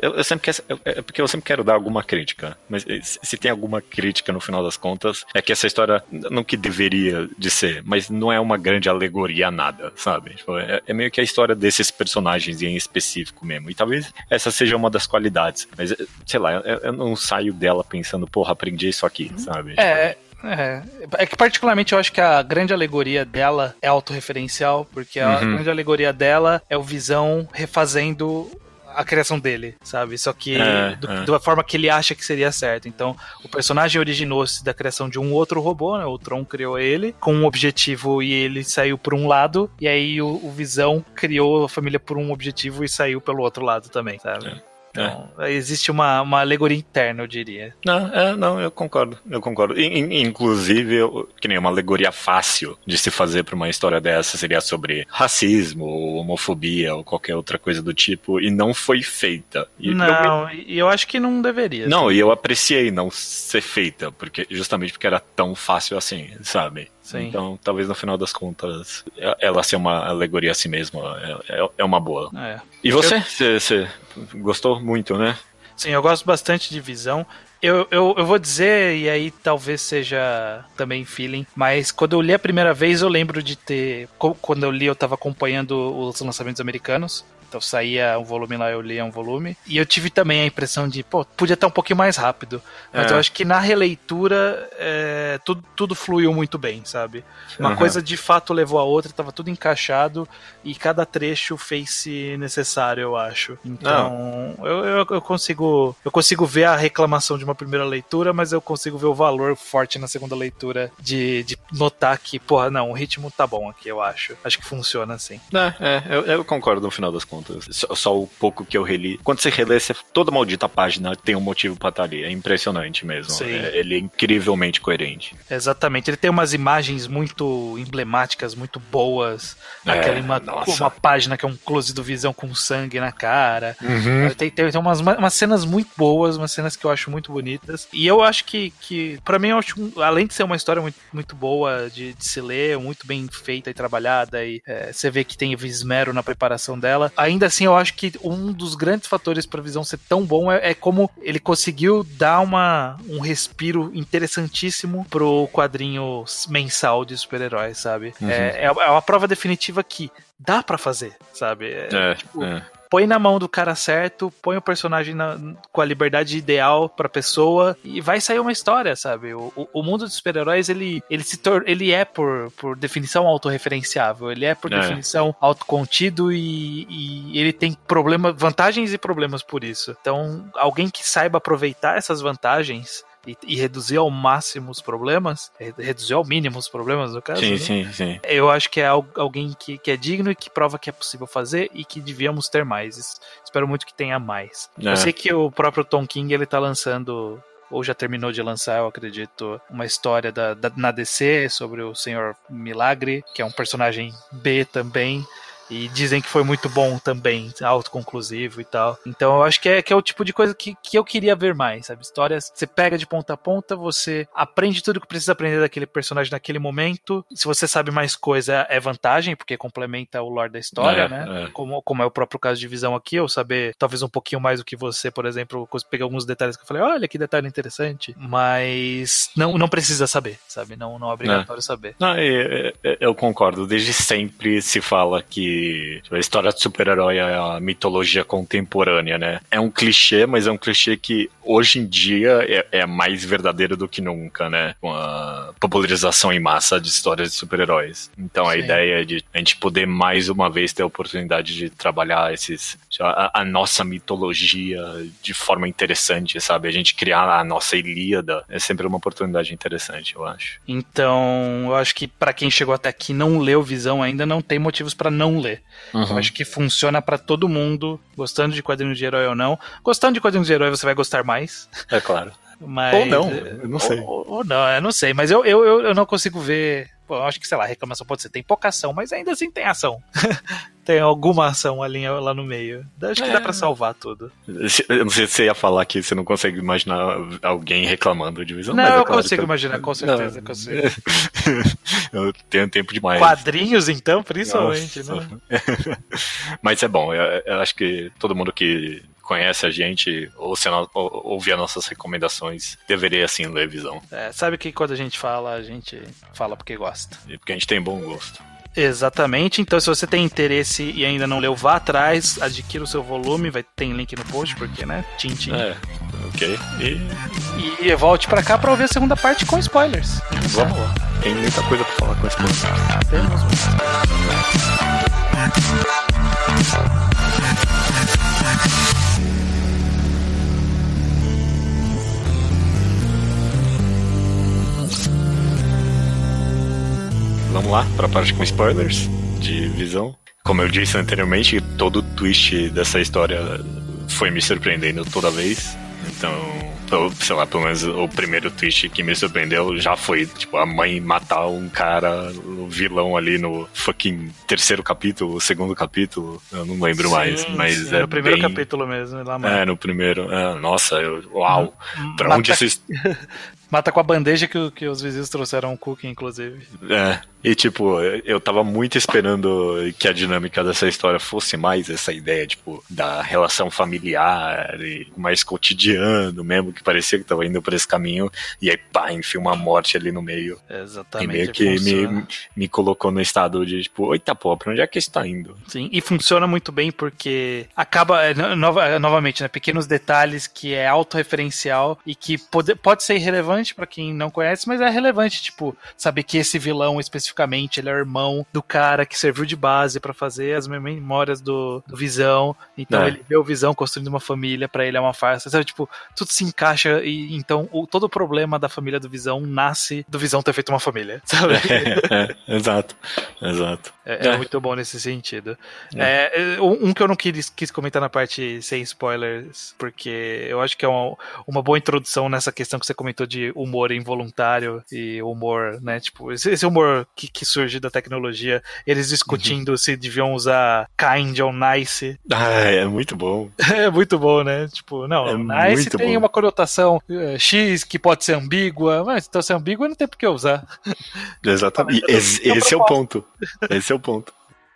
Eu, sempre quero, é porque eu sempre quero dar alguma crítica. Mas se tem alguma crítica no final das contas, é que essa história, não que deveria de ser, mas não é uma grande alegoria a nada, sabe? Tipo, é, é, meio que a história desses personagens em específico mesmo. E talvez essa seja uma das qualidades. Mas, sei lá, eu, eu não saio dela pensando, porra, aprendi isso aqui, sabe? É, é, é que particularmente eu acho que a grande alegoria dela é autorreferencial, porque a uhum. grande alegoria dela é o Visão refazendo a criação dele, sabe? Só que é, do, é. da forma que ele acha que seria certo. Então, o personagem originou-se da criação de um outro robô, né? O Tron criou ele com um objetivo e ele saiu por um lado, e aí o, o Visão criou a família por um objetivo e saiu pelo outro lado também, sabe? É. Então, é. existe uma, uma alegoria interna, eu diria. Não, é, não, eu concordo, eu concordo. inclusive, eu, que nem uma alegoria fácil de se fazer para uma história dessa seria sobre racismo, ou homofobia, ou qualquer outra coisa do tipo, e não foi feita. E não, eu, eu acho que não deveria. Não, e eu apreciei não ser feita, porque justamente porque era tão fácil assim, sabe? Sim. Então, talvez no final das contas, ela ser uma alegoria a si mesma é, é, é uma boa. É. E você? Você gostou muito, né? Sim, eu gosto bastante de Visão. Eu, eu, eu vou dizer, e aí talvez seja também feeling, mas quando eu li a primeira vez, eu lembro de ter. Quando eu li, eu tava acompanhando os lançamentos americanos. Então saía um volume lá, eu lia um volume. E eu tive também a impressão de, pô, podia estar um pouquinho mais rápido. Mas é. eu acho que na releitura é, tudo, tudo fluiu muito bem, sabe? Uma uhum. coisa de fato levou a outra, tava tudo encaixado e cada trecho fez-se necessário, eu acho. Então, eu, eu, eu, consigo eu consigo ver a reclamação de uma primeira leitura, mas eu consigo ver o valor forte na segunda leitura de, de notar que, porra, não, o ritmo tá bom aqui, eu acho. Acho que funciona assim. É, é eu, eu concordo no final das contas. Só, só, o pouco que eu reli. Quando você relê, você, toda maldita página tem um motivo pra estar ali. É impressionante mesmo. É, ele é incrivelmente coerente. Exatamente. Ele tem umas imagens muito emblemáticas, muito boas. É, Aquela uma, uma página que é um close do Visão com sangue na cara. Uhum. Tem, tem, tem umas, umas cenas muito boas, umas cenas que eu acho muito bonitas. E eu acho que, que para mim, eu acho, além de ser uma história muito, muito boa de, de se ler, muito bem feita e trabalhada, e é, você vê que tem esmero na preparação dela, ainda assim, eu acho que um dos grandes fatores para a visão ser tão bom é, é, como ele conseguiu dar uma, um respiro interessantíssimo pro quadrinho mensal de super-heróis, sabe? Uhum. É, é, uma prova definitiva que dá para fazer, sabe? É, é, tipo, é põe na mão do cara certo, põe o personagem na, com a liberdade ideal pra pessoa e vai sair uma história, sabe? O, o, mundo dos super-heróis, ele, ele, se tor ele é, por, por definição, autorreferenciável, ele é, por é. definição, autocontido e, e ele tem problemas, vantagens e problemas por isso. Então, alguém que saiba aproveitar essas vantagens e, e, reduzir ao máximo os problemas, reduzir ao mínimo os problemas, no caso. Sim, né? sim, sim. Eu acho que é alguém que, que é digno e que prova que é possível fazer e que devíamos ter mais. Espero muito que tenha mais. É. Eu sei que o próprio Tom King ele tá lançando ou já terminou de lançar, eu acredito, uma história da, da, na DC sobre o Senhor Milagre, que é um personagem B também. E dizem que foi muito bom também, autoconclusivo e tal. Então eu acho que é, que é o tipo de coisa que, que eu queria ver mais, sabe? Histórias, você pega de ponta a ponta, você aprende tudo que precisa aprender daquele personagem naquele momento. Se você sabe mais coisa, é vantagem, porque complementa o lore da história, é, né? É. Como, como é o próprio caso de visão aqui, eu saber talvez um pouquinho mais do que você, por exemplo, pegar alguns detalhes que eu falei, olha que detalhe interessante, mas não, não precisa saber, sabe? Não, não é obrigatório é. saber. Não, eu, eu concordo. Desde sempre se fala que a história de super-herói é a mitologia contemporânea, né? É um clichê, mas é um clichê que hoje em dia é, é mais verdadeiro do que nunca, né? Com a popularização em massa de histórias de super-heróis. Então a Sim. ideia é de a gente poder mais uma vez ter a oportunidade de trabalhar esses a, a, nossa mitologia de forma interessante, sabe? A gente criar a nossa Ilíada é sempre uma oportunidade interessante, eu acho. Então, eu acho que para quem chegou até aqui não leu Visão ainda, não tem motivos para não ler. Uhum. Eu acho que funciona para todo mundo, gostando de quadrinhos de herói ou não. Gostando de quadrinhos de herói, você vai gostar mais. É claro. Mas, ou não, eu não sei. Ou, ou, não, eu não sei, mas eu, eu, eu não consigo ver. Pô, eu acho que, sei lá, reclamação pode ser tem pouca ação, mas ainda assim tem ação. <laughs> tem alguma ação ali lá no meio. Acho que é. dá pra salvar tudo. Eu não sei se você ia falar que você não consegue imaginar alguém reclamando de visão. Não, é eu claro consigo imaginar, com certeza. Não. Consigo. <laughs> eu tenho tempo demais. Quadrinhos, então, principalmente, Nossa. né? <laughs> mas é bom, eu, eu acho que todo mundo que conhece a gente ou se ou, ouvir as nossas recomendações, deveria assim ler visão. É, sabe que quando a gente fala, a gente fala porque gosta. E porque a gente tem bom gosto. Exatamente. Então, se você tem interesse e ainda não leu, vá atrás, adquira o seu volume, vai ter link no post, porque, né? Tintin. É, ok. E, e volte para cá para ouvir a segunda parte com spoilers. Vamos lá. Tem muita coisa para falar com spoilers. Temos. Vamos lá para a parte com spoilers de visão. Como eu disse anteriormente, todo o twist dessa história foi me surpreendendo toda vez. Então, sei lá, pelo menos o primeiro twist que me surpreendeu já foi, tipo, a mãe matar um cara, o vilão ali no fucking terceiro capítulo, segundo capítulo, eu não lembro sim, mais, mas sim, é no primeiro bem... capítulo mesmo, lá É, no primeiro, é, nossa, eu, uau, pra onde isso... <laughs> Mata com a bandeja que, que os vizinhos trouxeram o cookie, inclusive. É, e tipo, eu tava muito esperando que a dinâmica dessa história fosse mais essa ideia, tipo, da relação familiar e mais cotidiano mesmo, que parecia que tava indo por esse caminho, e aí pá, enfia uma morte ali no meio. Exatamente. E meio que me, me colocou no estado de, tipo, eita pô, pra onde é que está indo? Sim, e funciona muito bem porque acaba, é, é, novamente, né, pequenos detalhes que é autorreferencial e que pode, pode ser irrelevante para quem não conhece, mas é relevante, tipo, saber que esse vilão especificamente ele é irmão do cara que serviu de base para fazer as memórias do, do Visão. Então é. ele vê o Visão construindo uma família, para ele é uma farsa. Sabe, tipo, tudo se encaixa e então o, todo o problema da família do Visão nasce do Visão ter feito uma família, <laughs> sabe? É, é, exato, exato. É, é, muito bom nesse sentido. É. um que eu não quis, quis comentar na parte sem spoilers, porque eu acho que é uma, uma boa introdução nessa questão que você comentou de humor involuntário e humor, né? Tipo, esse, esse humor que, que surge da tecnologia, eles discutindo uhum. se deviam usar kind ou nice. Ah, é muito bom. <laughs> é muito bom, né? Tipo, não, é nice tem bom. uma conotação uh, X que pode ser ambígua, mas então se é ambígua não tem por que usar. Exatamente. <laughs> esse, esse é o ponto. Esse é o ponto.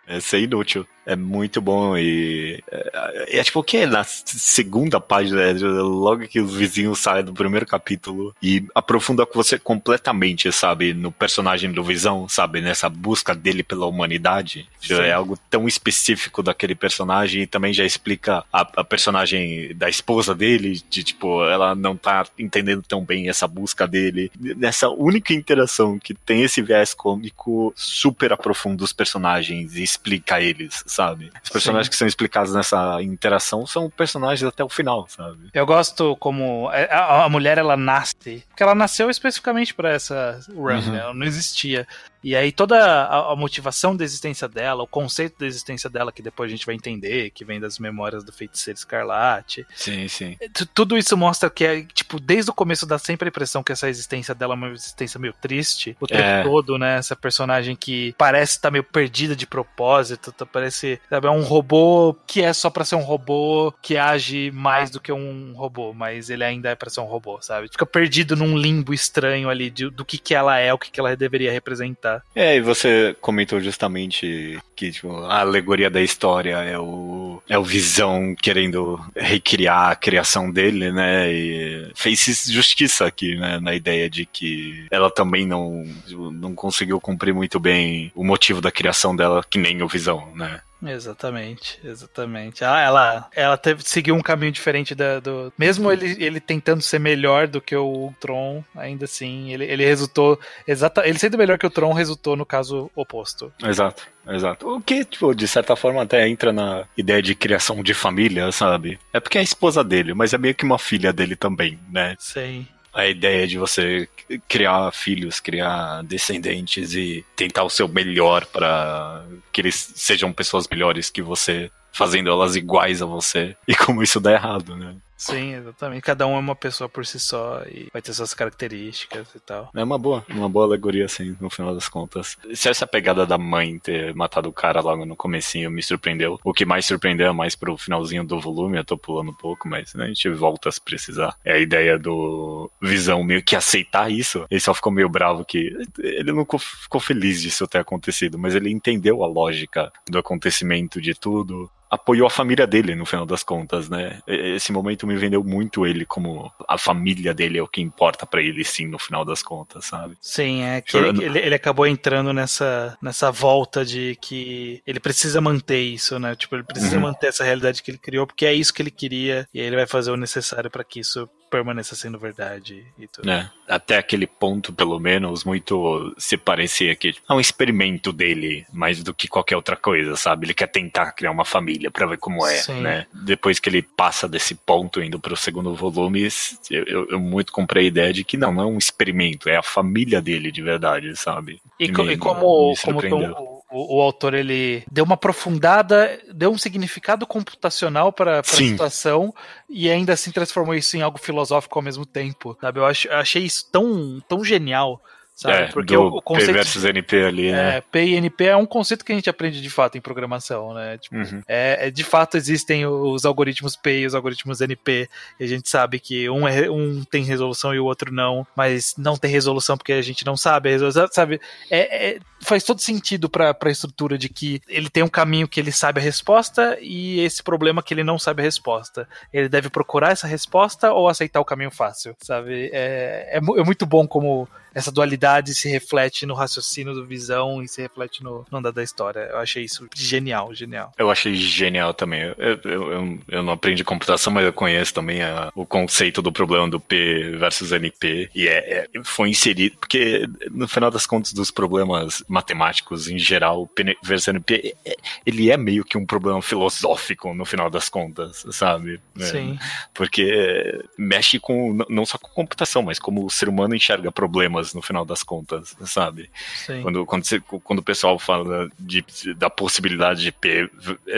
Esse é inútil. É muito bom e. É, é tipo o que? Na segunda página, é, logo que os vizinhos saem do primeiro capítulo e aprofunda com você completamente, sabe? No personagem do Visão, sabe? Nessa busca dele pela humanidade. Já é algo tão específico daquele personagem e também já explica a, a, personagem da esposa dele, de tipo, ela não tá entendendo tão bem essa busca dele. Nessa única interação que tem esse viés cômico, super aprofunda os personagens e explica eles sabe? Os personagens Sim. que são explicados nessa interação são personagens até o final, sabe? Eu gosto como é, a, a mulher ela nasce, porque ela nasceu especificamente para essa run, uhum. né? ela não existia. E aí toda a, a, motivação da existência dela, o conceito da existência dela, que depois a gente vai entender, que vem das memórias do feiticeiro escarlate. Sim, sim. Tudo isso mostra que é, tipo, desde o começo dá sempre a impressão que essa existência dela é uma existência meio triste. O tempo é. todo, né? Essa personagem que parece estar tá meio perdida de propósito, tá, parece, sabe, é um robô que é só para ser um robô, que age mais do que um robô, mas ele ainda é para ser um robô, sabe? Fica perdido num limbo estranho ali de, do que que ela é, o que que ela deveria representar. É, e você comentou justamente que tipo, a alegoria da história é o, é o Visão querendo recriar a criação dele, né? E fez justiça aqui, né? Na ideia de que ela também não, não conseguiu cumprir muito bem o motivo da criação dela, que nem o Visão, né? Exatamente, exatamente. Ah, ela, ela teve, seguiu um caminho diferente da, do. Mesmo ele, ele tentando ser melhor do que o Tron, ainda assim, ele, ele resultou. Exata, ele sendo melhor que o Tron, resultou no caso oposto. Exato, exato. O que, tipo, de certa forma até entra na ideia de criação de família, sabe? É porque é a esposa dele, mas é meio que uma filha dele também, né? Sim a ideia de você criar filhos, criar descendentes e tentar o seu melhor para que eles sejam pessoas melhores que você, fazendo elas iguais a você. E como isso dá errado, né? Sim, exatamente. Cada um é uma pessoa por si só e vai ter suas características e tal. É uma boa, uma boa alegoria, assim, no final das contas. Se essa pegada da mãe ter matado o cara logo no comecinho me surpreendeu, o que mais surpreendeu é mais pro finalzinho do volume, eu tô pulando um pouco, mas né, a gente volta se precisar. É a ideia do Visão meio que aceitar isso. Ele só ficou meio bravo que ele não ficou feliz disso ter acontecido, mas ele entendeu a lógica do acontecimento de tudo, apoiou a família dele, no final das contas, né? Esse momento me vendeu muito ele como a família dele é o que importa para ele, sim, no final das contas, sabe? Sim, é que ele, ele, ele, acabou entrando nessa, nessa volta de que ele precisa manter isso, né? Tipo, ele precisa uhum. manter essa realidade que ele criou, porque é isso que ele queria, e aí ele vai fazer o necessário para que isso permaneça sendo verdade e tudo. É, até aquele ponto, pelo menos, muito se parecia que é um experimento dele, mais do que qualquer outra coisa, sabe? Ele quer tentar criar uma família para ver como é, Sim. né? Depois que ele passa desse ponto indo pro segundo volume, eu, eu, eu, muito comprei a ideia de que não, não é um experimento, é a família dele de verdade, sabe? E, e como, como o, o, autor ele deu uma aprofundada, deu um significado computacional para a situação e ainda assim transformou isso em algo filosófico ao mesmo tempo, sabe? Eu, ach, eu achei isso tão, tão genial Sabe? É, Porque o, o conceito. P versus NP ali, né? É, P e NP é um conceito que a gente aprende de fato em programação, né? Tipo, uhum. é, é, de fato existem os algoritmos P e os algoritmos NP, e a gente sabe que um, é, um tem resolução e o outro não, mas não tem resolução porque a gente não sabe a resolução, sabe? É, é faz todo sentido para a estrutura de que ele tem um caminho que ele sabe a resposta e esse problema que ele não sabe a resposta. Ele deve procurar essa resposta ou aceitar o caminho fácil, sabe? É, é, é muito bom como essa dualidade se reflete no raciocínio do Visão e se reflete no, no andar da história. Eu achei isso genial, genial. Eu achei genial também. Eu, eu, eu, eu não aprendi computação, mas eu conheço também a, o conceito do problema do P versus NP. E é, é, foi inserido, porque no final das contas, dos problemas matemáticos em geral, P versus NP, é, ele é meio que um problema filosófico no final das contas, sabe? É, Sim. Porque mexe com, não só com computação, mas como o ser humano enxerga problemas no final das contas, sabe? Sim. Quando, quando, você, quando o pessoal fala de, da possibilidade de P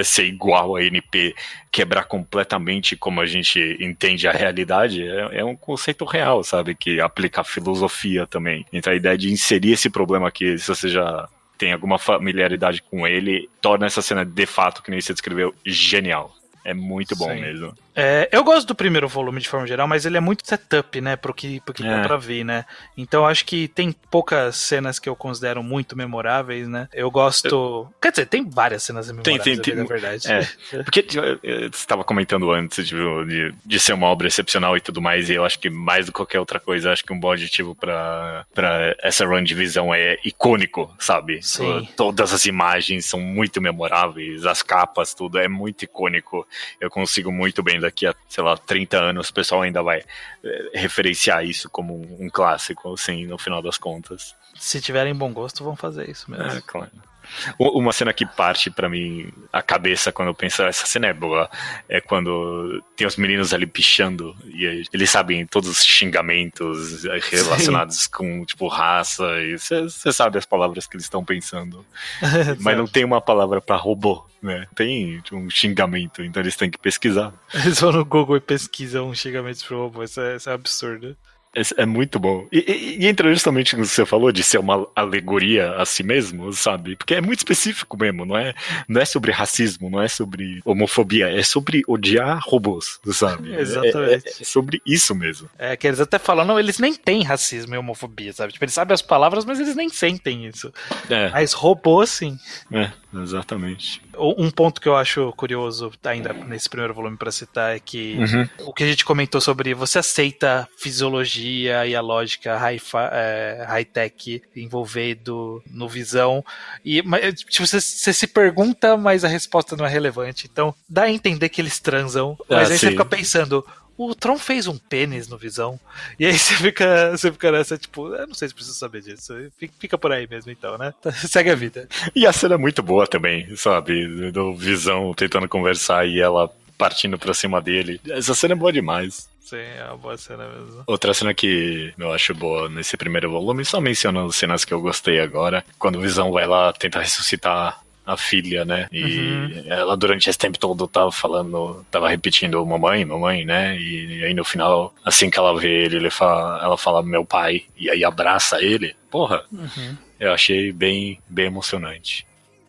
ser igual a NP, quebrar completamente como a gente entende a realidade, é, é um conceito real, sabe? Que aplica a filosofia também. Então a ideia de inserir esse problema aqui, se você já tem alguma familiaridade com ele, torna essa cena de fato, que nem você descreveu, genial. É muito bom Sim. mesmo. É, eu gosto do primeiro volume de forma geral, mas ele é muito setup, né, pro que, pro que é. dá pra ver, né? Então acho que tem poucas cenas que eu considero muito memoráveis, né? Eu gosto. Eu... Quer dizer, tem várias cenas memoráveis, tem, tem, tem... verdade. É. <laughs> Porque você estava comentando antes de, de, de, ser uma obra excepcional e tudo mais, e eu acho que mais do que qualquer outra coisa, acho que um bom adjetivo pra, pra essa run de visão é icônico, sabe? Sim. Todas as imagens são muito memoráveis, as capas, tudo é muito icônico. Eu consigo muito bem daqui a, sei lá, 30 anos o pessoal ainda vai é, referenciar isso como um clássico, assim, no final das contas. Se tiverem bom gosto, vão fazer isso mesmo. É, claro. Uma cena que parte para mim a cabeça quando eu penso, essa cena é boa, é quando tem os meninos ali pichando e eles sabem todos os xingamentos relacionados Sim. com, tipo, raça e você sabe as palavras que eles estão pensando. <laughs> Mas não tem uma palavra para robô, né? Tem tipo, um xingamento, então eles têm que pesquisar. Eles vão no Google e pesquisam xingamentos pro robô, isso é, isso é absurdo. É, é muito bom. E, e, e, entra justamente no que você falou de ser uma alegoria a si mesmo, sabe? Porque é muito específico mesmo, não é, não é sobre racismo, não é sobre homofobia, é sobre odiar robôs, sabe? <laughs> Exatamente. É, é, é, sobre isso mesmo. É que eles até falam, não, eles nem têm racismo e homofobia, sabe? Tipo, eles sabem as palavras, mas eles nem sentem isso. É. Mas robôs, sim. É, exatamente. Um ponto que eu acho curioso, ainda nesse primeiro volume para citar, é que uhum. o que a gente comentou sobre você aceita fisiologia e a lógica é, high-tech é, high envolvido no visão, e tipo, você, você, se pergunta, mas a resposta não é relevante. Então dá a entender que eles transam, mas ah, aí sim. você fica pensando, o Tron fez um pênis no Visão. E aí você fica, você fica nessa, tipo, eu não sei se preciso saber disso. Fica por aí mesmo, então, né? <laughs> Segue a vida. E a cena é muito boa também, sabe? Do Visão tentando conversar e ela partindo pra cima dele. Essa cena é boa demais. Sim, é uma boa cena mesmo. Outra cena que eu acho boa nesse primeiro volume, só mencionando cenas que eu gostei agora, quando o Visão vai lá tentar ressuscitar a filha, né? E uhum. ela durante esse tempo todo tava falando, tava repetindo mamãe, mamãe, né? E, e aí no final, assim que ela vê ele, ele fala, ela fala meu pai e aí abraça ele. Porra, uhum. eu achei bem, bem emocionante.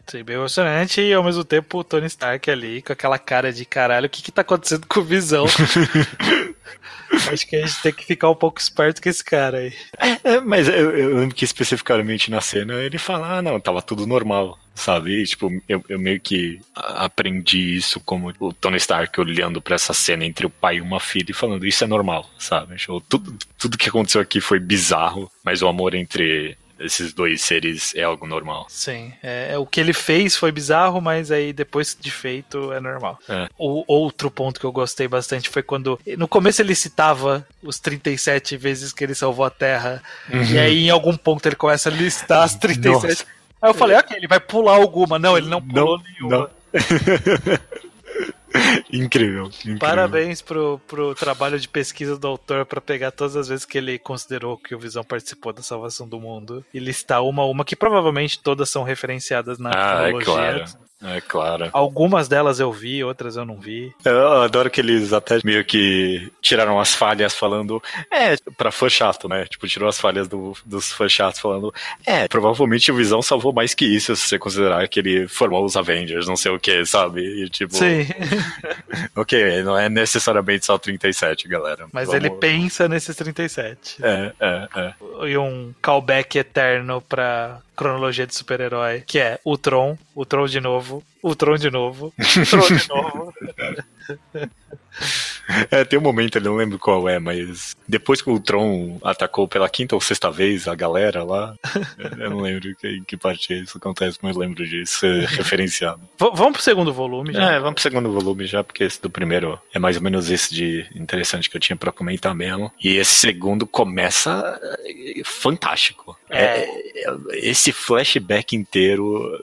Sim, bem emocionante e ao mesmo tempo o Tony Stark ali com aquela cara de caralho, o que que tá acontecendo com o Visão? <laughs> Acho que a gente tem que ficar um pouco esperto com esse cara aí. É, mas eu, eu lembro que especificamente na cena ele fala, ah, não, tava tudo normal sabe? E, tipo, eu, eu, meio que aprendi isso como o Tony Stark olhando para essa cena entre o pai e uma filha e falando, isso é normal, sabe? Tipo, tudo, tudo que aconteceu aqui foi bizarro, mas o amor entre esses dois seres é algo normal. Sim, é, é, o que ele fez foi bizarro, mas aí depois de feito é normal. É. O outro ponto que eu gostei bastante foi quando no começo ele citava os 37 vezes que ele salvou a Terra, uhum. e aí em algum ponto ele começa a listar as 37. Nossa. Aí eu falei, ok, ele vai pular alguma. Não, ele não pulou não, nenhuma. Não. <laughs> <laughs> incrível, incrível. Parabéns pro, pro trabalho de pesquisa do autor para pegar todas as vezes que ele considerou que o Visão participou da salvação do mundo e listar uma a uma, que provavelmente todas são referenciadas na ah, É claro. É claro. Algumas delas eu vi, outras eu não vi. Eu adoro que eles até meio que tiraram as falhas falando. É, pra fã chato, né? Tipo, tirou as falhas do, dos fãs chatos falando. É, provavelmente o Visão salvou mais que isso, se você considerar que ele formou os Avengers, não sei o que, sabe? E tipo. Sim. <laughs> ok, não é necessariamente só 37, galera. Mas Vamos... ele pensa nesses 37. É, é, é. E um callback eterno pra cronologia de super-herói, que é o Tron, o Tron de novo, o Tron de novo, o Tron de novo. <laughs> <laughs> É, tem um momento, eu não lembro qual é, mas depois que o Tron atacou pela quinta ou sexta vez a galera lá, eu não lembro que, em que parte isso acontece, mas lembro disso ser referenciado. <laughs> V vamos pro segundo volume já? É, vamos pro segundo volume já, porque esse do primeiro é mais ou menos esse de interessante que eu tinha para comentar mesmo. E esse segundo começa eh, fantástico. É. é esse flashback inteiro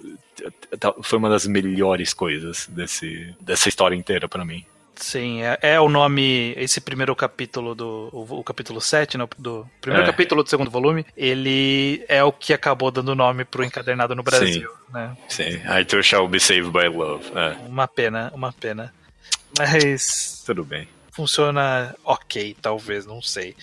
foi uma das melhores coisas desse, dessa história inteira para mim. Sim, é, é, o nome. Esse primeiro capítulo do. O, o capítulo 7, no, do primeiro é. capítulo do segundo volume, ele é o que acabou dando nome pro encadernado no Brasil. Sim, né? sim. Arthur shall be saved by love. É. Uma pena, uma pena. Mas. Tudo bem. Funciona ok, talvez, não sei.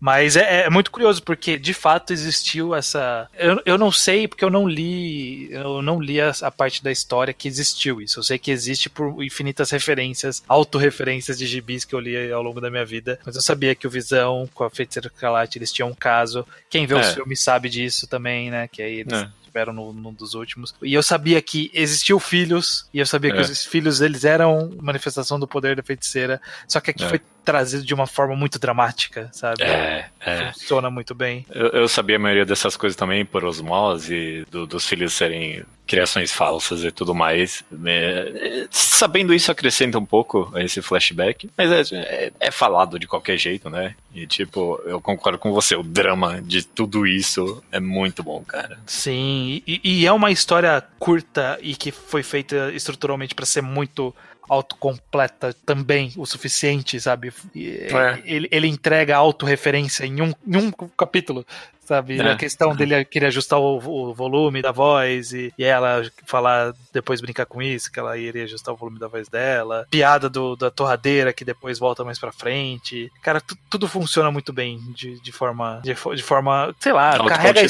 Mas é, é, muito curioso, porque de fato existiu essa. Eu, eu não sei, porque eu não li. Eu não li a, a parte da história que existiu isso. Eu sei que existe por infinitas referências, autorreferências de gibis que eu li ao longo da minha vida. Mas eu sabia que o Visão com a Feiticeira Calate eles tinham um caso. Quem vê é. os filmes sabe disso também, né? Que aí eles. É tiveram no, num dos últimos. E eu sabia que existiam filhos, e eu sabia é. que os filhos eles eram manifestação do poder da feiticeira, só que aqui é. foi trazido de uma forma muito dramática, sabe? É, é. Funciona muito bem. Eu, eu, sabia a maioria dessas coisas também por osmose, do, dos filhos serem criações falsas e tudo mais. É, sabendo isso acrescenta um pouco esse flashback, mas é, é, é, falado de qualquer jeito, né? E tipo, eu concordo com você, o drama de tudo isso é muito bom, cara. Sim, e, e é uma história curta e que foi feita estruturalmente para ser muito autocompleta também o suficiente, sabe? É. Ele, ele entrega autorreferência em um, em um capítulo sabe? É. A questão dele querer ajustar o, o volume da voz e, e, ela falar, depois brincar com isso, que ela iria ajustar o volume da voz dela. Piada do, da torradeira que depois volta mais pra frente. Cara, tudo funciona muito bem de, de forma, de, de forma, sei lá, carrega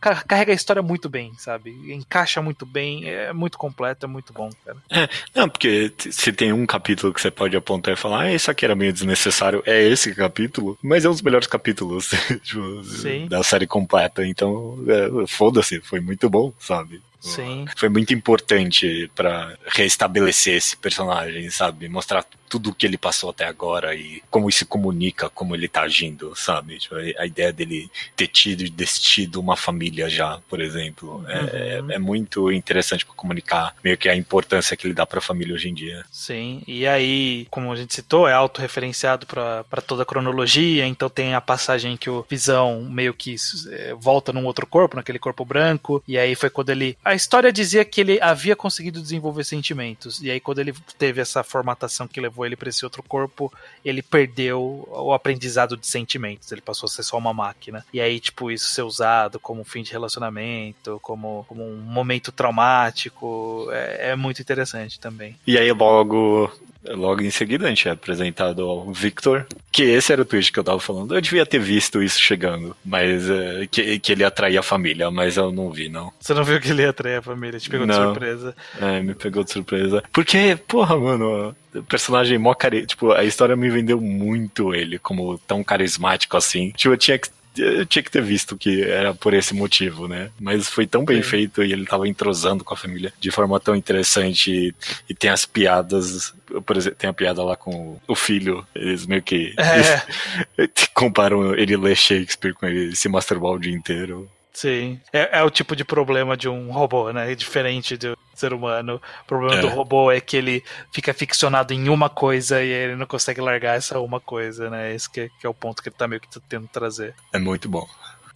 a, carrega a história muito bem, sabe? Encaixa muito bem, é muito completo, é muito bom, cara. É, não, porque se tem um capítulo que você pode apontar e falar, ah, esse aqui era meio desnecessário, é esse capítulo, mas é um dos melhores capítulos <laughs> tipo, da série completa. Então, é, foda-se, foi muito bom, sabe? Sim. Foi muito importante para restabelecer esse personagem, sabe? Mostrar tudo o que ele passou até agora e como isso se comunica, como ele tá agindo, sabe? Tipo, a ideia dele ter tido e destido uma família já, por exemplo, é, uhum. é, é muito interessante para comunicar meio que a importância que ele dá para a família hoje em dia. Sim, e aí, como a gente citou, é autorreferenciado para toda a cronologia, então tem a passagem que o Visão meio que é, volta num outro corpo, naquele corpo branco, e aí foi quando ele a história dizia que ele havia conseguido desenvolver sentimentos. E aí, quando ele teve essa formatação que levou ele para esse outro corpo, ele perdeu o aprendizado de sentimentos. Ele passou a ser só uma máquina. E aí, tipo, isso ser usado como fim de relacionamento, como, como um momento traumático, é, é muito interessante também. E aí, logo Logo em seguida a gente é apresentado ao Victor, que esse era o twist que eu tava falando. Eu devia ter visto isso chegando, mas é, que, que ele atraía a família, mas eu não vi, não. Você não viu que ele ia atrair a família? Te pegou não. de surpresa? É, me pegou de surpresa. Porque, porra, mano, o personagem mó cari... Tipo, a história me vendeu muito ele como tão carismático assim. Tipo, eu tinha que eu tinha que ter visto que era por esse motivo, né? Mas foi tão bem Sim. feito e ele tava entrosando com a família de forma tão interessante e, e tem as piadas, por exemplo, tem a piada lá com o filho, eles meio que é. <laughs> comparam ele ler Shakespeare com ele se masturbar o dia inteiro. Sim. É, é, o tipo de problema de um robô, né? É diferente do ser humano. O problema é. do robô é que ele fica ficcionado em uma coisa e ele não consegue largar essa uma coisa, né? Esse que, que é o ponto que ele tá meio que tentando trazer. É muito bom.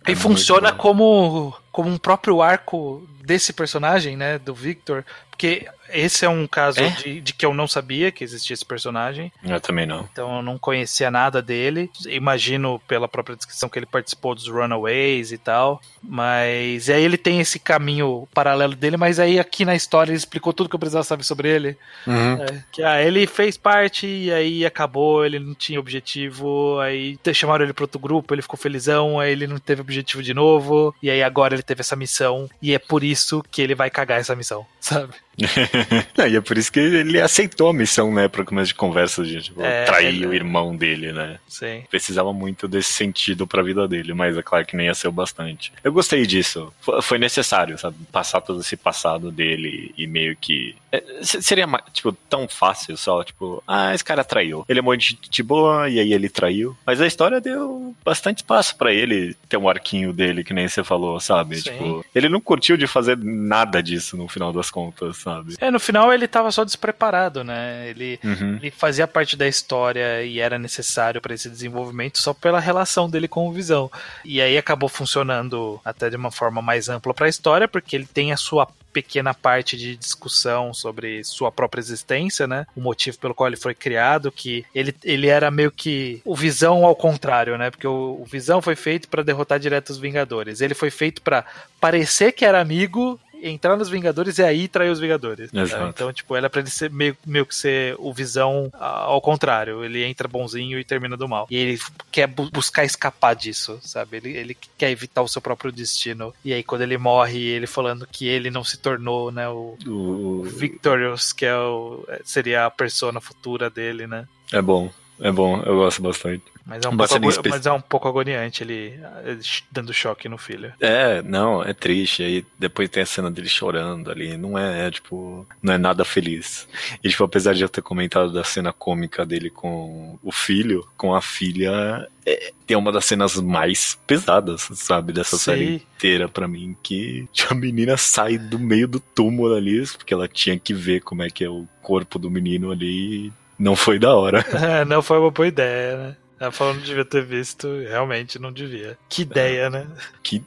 E é funciona como como um próprio arco desse personagem, né, do Victor, porque esse é um caso é? De, de, que eu não sabia que existia esse personagem. Eu também não. Então eu não conhecia nada dele. Imagino pela própria descrição que ele participou dos Runaways e tal. Mas e aí ele tem esse caminho paralelo dele, mas aí aqui na história ele explicou tudo que eu precisava saber sobre ele. Uhum. É, que ah, ele fez parte e aí acabou, ele não tinha objetivo, aí chamaram ele para outro grupo, ele ficou felizão, aí ele não teve objetivo de novo, e aí agora ele teve essa missão, e é por isso que ele vai cagar essa missão, <laughs> sabe? <laughs> <laughs> e é por isso que ele aceitou a missão, né, para começo de conversa, de tipo, é, trair é, o irmão dele, né? Sim. Precisava muito desse sentido pra vida dele, mas é claro que nem ia ser o bastante. Eu gostei disso. Foi necessário, sabe? Passar todo esse passado dele e meio que. É, seria, tipo, tão fácil só, tipo, ah, esse cara traiu. Ele é muito de boa e aí ele traiu. Mas a história deu bastante espaço para ele ter um arquinho dele, que nem você falou, sabe? Sim. Tipo, ele não curtiu de fazer nada disso no final das contas sabe? É, no final ele tava só despreparado, né? Ele, uhum. ele fazia parte da história e era necessário para esse desenvolvimento só pela relação dele com o Visão. E aí acabou funcionando até de uma forma mais ampla para a história, porque ele tem a sua pequena parte de discussão sobre sua própria existência, né? O motivo pelo qual ele foi criado, que ele, ele era meio que o Visão ao contrário, né? Porque o, o Visão foi feito para derrotar direto os Vingadores. Ele foi feito para parecer que era amigo entrar nos Vingadores e aí trair os Vingadores. Né? Então, tipo, ela é pra ele ser meio, meio que ser o visão ao contrário. Ele entra bonzinho e termina do mal. E ele quer bu buscar escapar disso, sabe? Ele, ele quer evitar o seu próprio destino. E aí, quando ele morre, ele falando que ele não se tornou, né, o, o... Victorious, que é o, seria a persona futura dele, né? É bom. É bom, eu gosto bastante. Mas é um, pouco, mas é um pouco agoniante ele, ele, dando choque no filho. É, não, é triste. Aí depois tem a cena dele chorando ali. Não é, é, tipo, não é nada feliz. E, tipo, apesar de eu ter comentado da cena cômica dele com o filho, com a filha, é, tem uma das cenas mais pesadas, sabe, dessa Sim. série inteira para mim, que <laughs> a menina sai do meio do túmulo ali, porque ela tinha que ver como é que é o corpo do menino ali não foi da hora. <laughs> É, não foi uma boa ideia, né? Ela falou que não devia ter visto, realmente não devia. Que ideia, né? Que...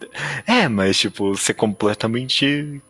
É, mas tipo, ser completamente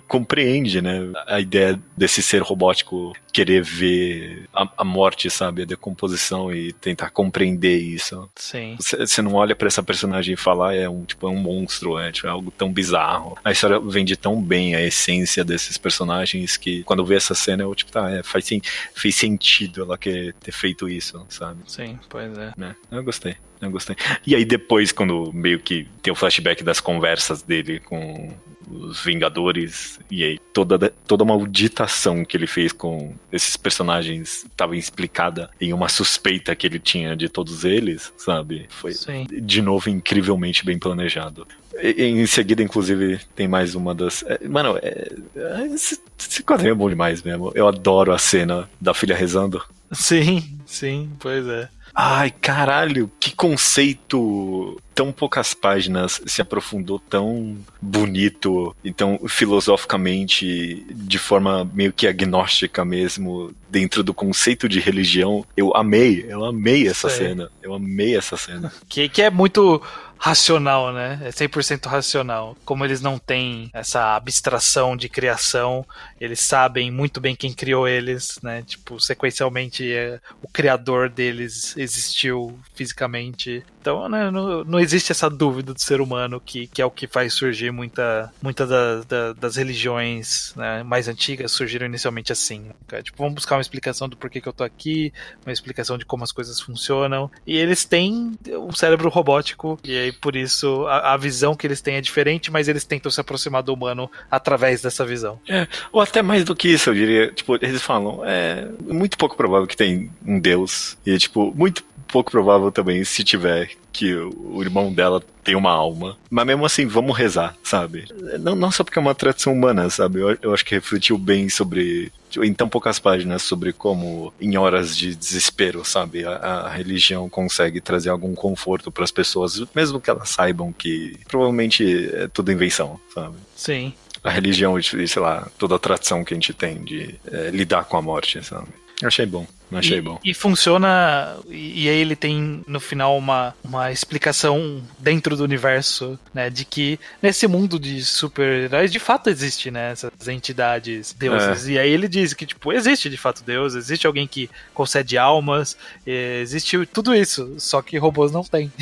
compreende, né, a ideia desse ser robótico querer ver a, a morte, sabe, a decomposição e tentar compreender isso. Sim. Você não olha para essa personagem e fala, ah, é um tipo é um monstro, é, tipo, é algo tão bizarro. A história vende tão bem a essência desses personagens que quando vê essa cena eu tipo, tá, é, faz, fez sentido ela querer ter feito isso, sabe? Sim, pois é. Né? Eu gostei. Eu gostei. E aí depois, quando meio que tem o flashback das conversas dele com os Vingadores, e aí toda, toda uma auditação que ele fez com esses personagens estava explicada em uma suspeita que ele tinha de todos eles, sabe? Foi, Sim. de novo, incrivelmente bem planejado. Em seguida, inclusive, tem mais uma das. É, mano, é, é, esse quadrinho é bom demais mesmo. Eu adoro a cena da filha rezando. Sim, sim, pois é. Ai, caralho, que conceito tão poucas páginas se aprofundou tão bonito, então filosoficamente, de forma meio que agnóstica mesmo, dentro do conceito de religião. Eu amei, eu amei essa Sei. cena. Eu amei essa cena. Que, que é muito racional, né? É 100% racional. Como eles não têm essa abstração de criação, eles sabem muito bem quem criou eles, né? Tipo, sequencialmente, é, o criador deles existiu fisicamente. Então, né, não, não existe essa dúvida do ser humano que, que é o que faz surgir muita, muita da, da, das religiões né, mais antigas surgiram inicialmente assim. Né? Tipo, vamos buscar uma explicação do porquê que eu tô aqui, uma explicação de como as coisas funcionam. E eles têm um cérebro robótico, e aí por isso a, a visão que eles têm é diferente, mas eles tentam se aproximar do humano através dessa visão. É, ou até mais do que isso, eu diria. Tipo, eles falam, é muito pouco provável que tem um Deus. E, tipo, muito pouco provável também se tiver que o irmão dela tem uma alma. Mas mesmo assim, vamos rezar, sabe? Não, não só porque é uma tradição humana, sabe? Eu, eu acho que refletiu bem sobre em tão poucas páginas sobre como em horas de desespero, sabe, a, a religião consegue trazer algum conforto para as pessoas, mesmo que elas saibam que provavelmente é tudo invenção, sabe? Sim. A religião, sei lá, toda a tradição que a gente tem de é, lidar com a morte, sabe? Achei bom. Achei e, bom. E funciona. E, e, aí ele tem no final uma, uma explicação dentro do universo, né? De que nesse mundo de super-heróis de fato existe, né? Essas entidades, deuses. É. E aí ele diz que, tipo, existe de fato Deus, existe alguém que concede almas, existe tudo isso. Só que robôs não têm.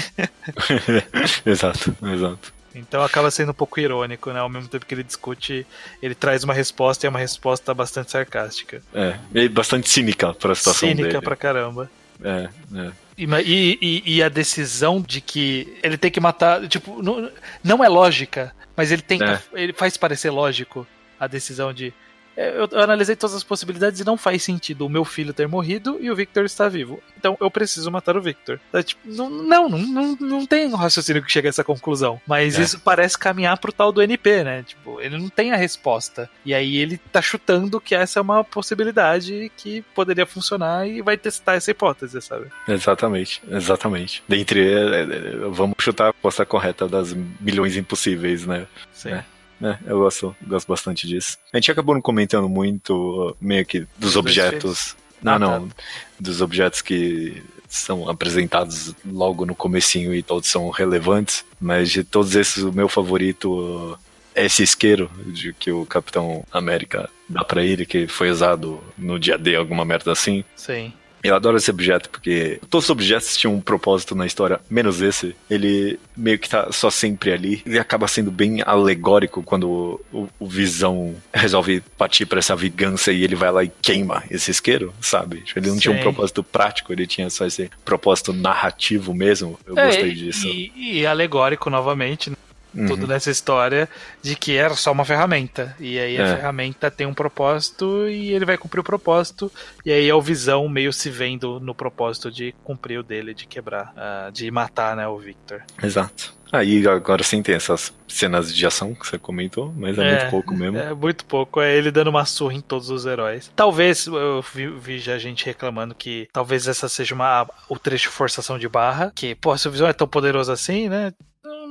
<laughs> exato, exato. Então acaba sendo um pouco irônico, né? Ao mesmo tempo que ele discute, ele traz uma resposta e é uma resposta bastante sarcástica. É, e bastante cínica pra situação cínica dele. Cínica pra caramba. É, é. E, e, e, a decisão de que ele tem que matar, tipo, não, não é lógica, mas ele tenta, é. ele faz parecer lógico a decisão de eu, analisei todas as possibilidades e não faz sentido o meu filho ter morrido e o Victor estar vivo. Então eu preciso matar o Victor. É, tipo, não, não, não, não tem um raciocínio que chega a essa conclusão. Mas é. isso parece caminhar pro tal do NP, né? Tipo, ele não tem a resposta. E aí ele tá chutando que essa é uma possibilidade que poderia funcionar e vai testar essa hipótese, sabe? Exatamente, exatamente. Dentre. É, vamos chutar a aposta correta das milhões impossíveis, né? Sim. É. É, eu gosto, gosto bastante disso. A gente acabou não comentando muito, meio que, dos objetos. Não, ah, não. Tá. Dos objetos que são apresentados logo no comecinho e todos são relevantes. Mas de todos esses, o meu favorito é esse isqueiro de que o Capitão América dá para ele, que foi usado no dia D, alguma merda assim. Sim. Eu adoro esse objeto porque todos os objetos tinham um propósito na história, menos esse. Ele meio que tá só sempre ali. Ele acaba sendo bem alegórico quando o, o Visão resolve partir para essa vingança e ele vai lá e queima esse isqueiro, sabe? Ele não Sim. tinha um propósito prático, ele tinha só esse propósito narrativo mesmo. Eu é, gostei disso. E, e alegórico novamente, né? Uhum. tudo nessa história de que era só uma ferramenta. E aí a é. ferramenta tem um propósito e ele vai cumprir o propósito. E aí é o Visão meio se vendo no propósito de cumprir o dele, de quebrar, uh, de matar né, o Victor. Exato. Aí ah, agora sim tem essas cenas de ação que você comentou, mas é, é, muito pouco mesmo. É muito pouco, é ele dando uma surra em todos os heróis. Talvez, eu vi, vi já gente reclamando que talvez essa seja uma, o trecho forçação de barra, que, pô, se o Visão é tão poderoso assim, né?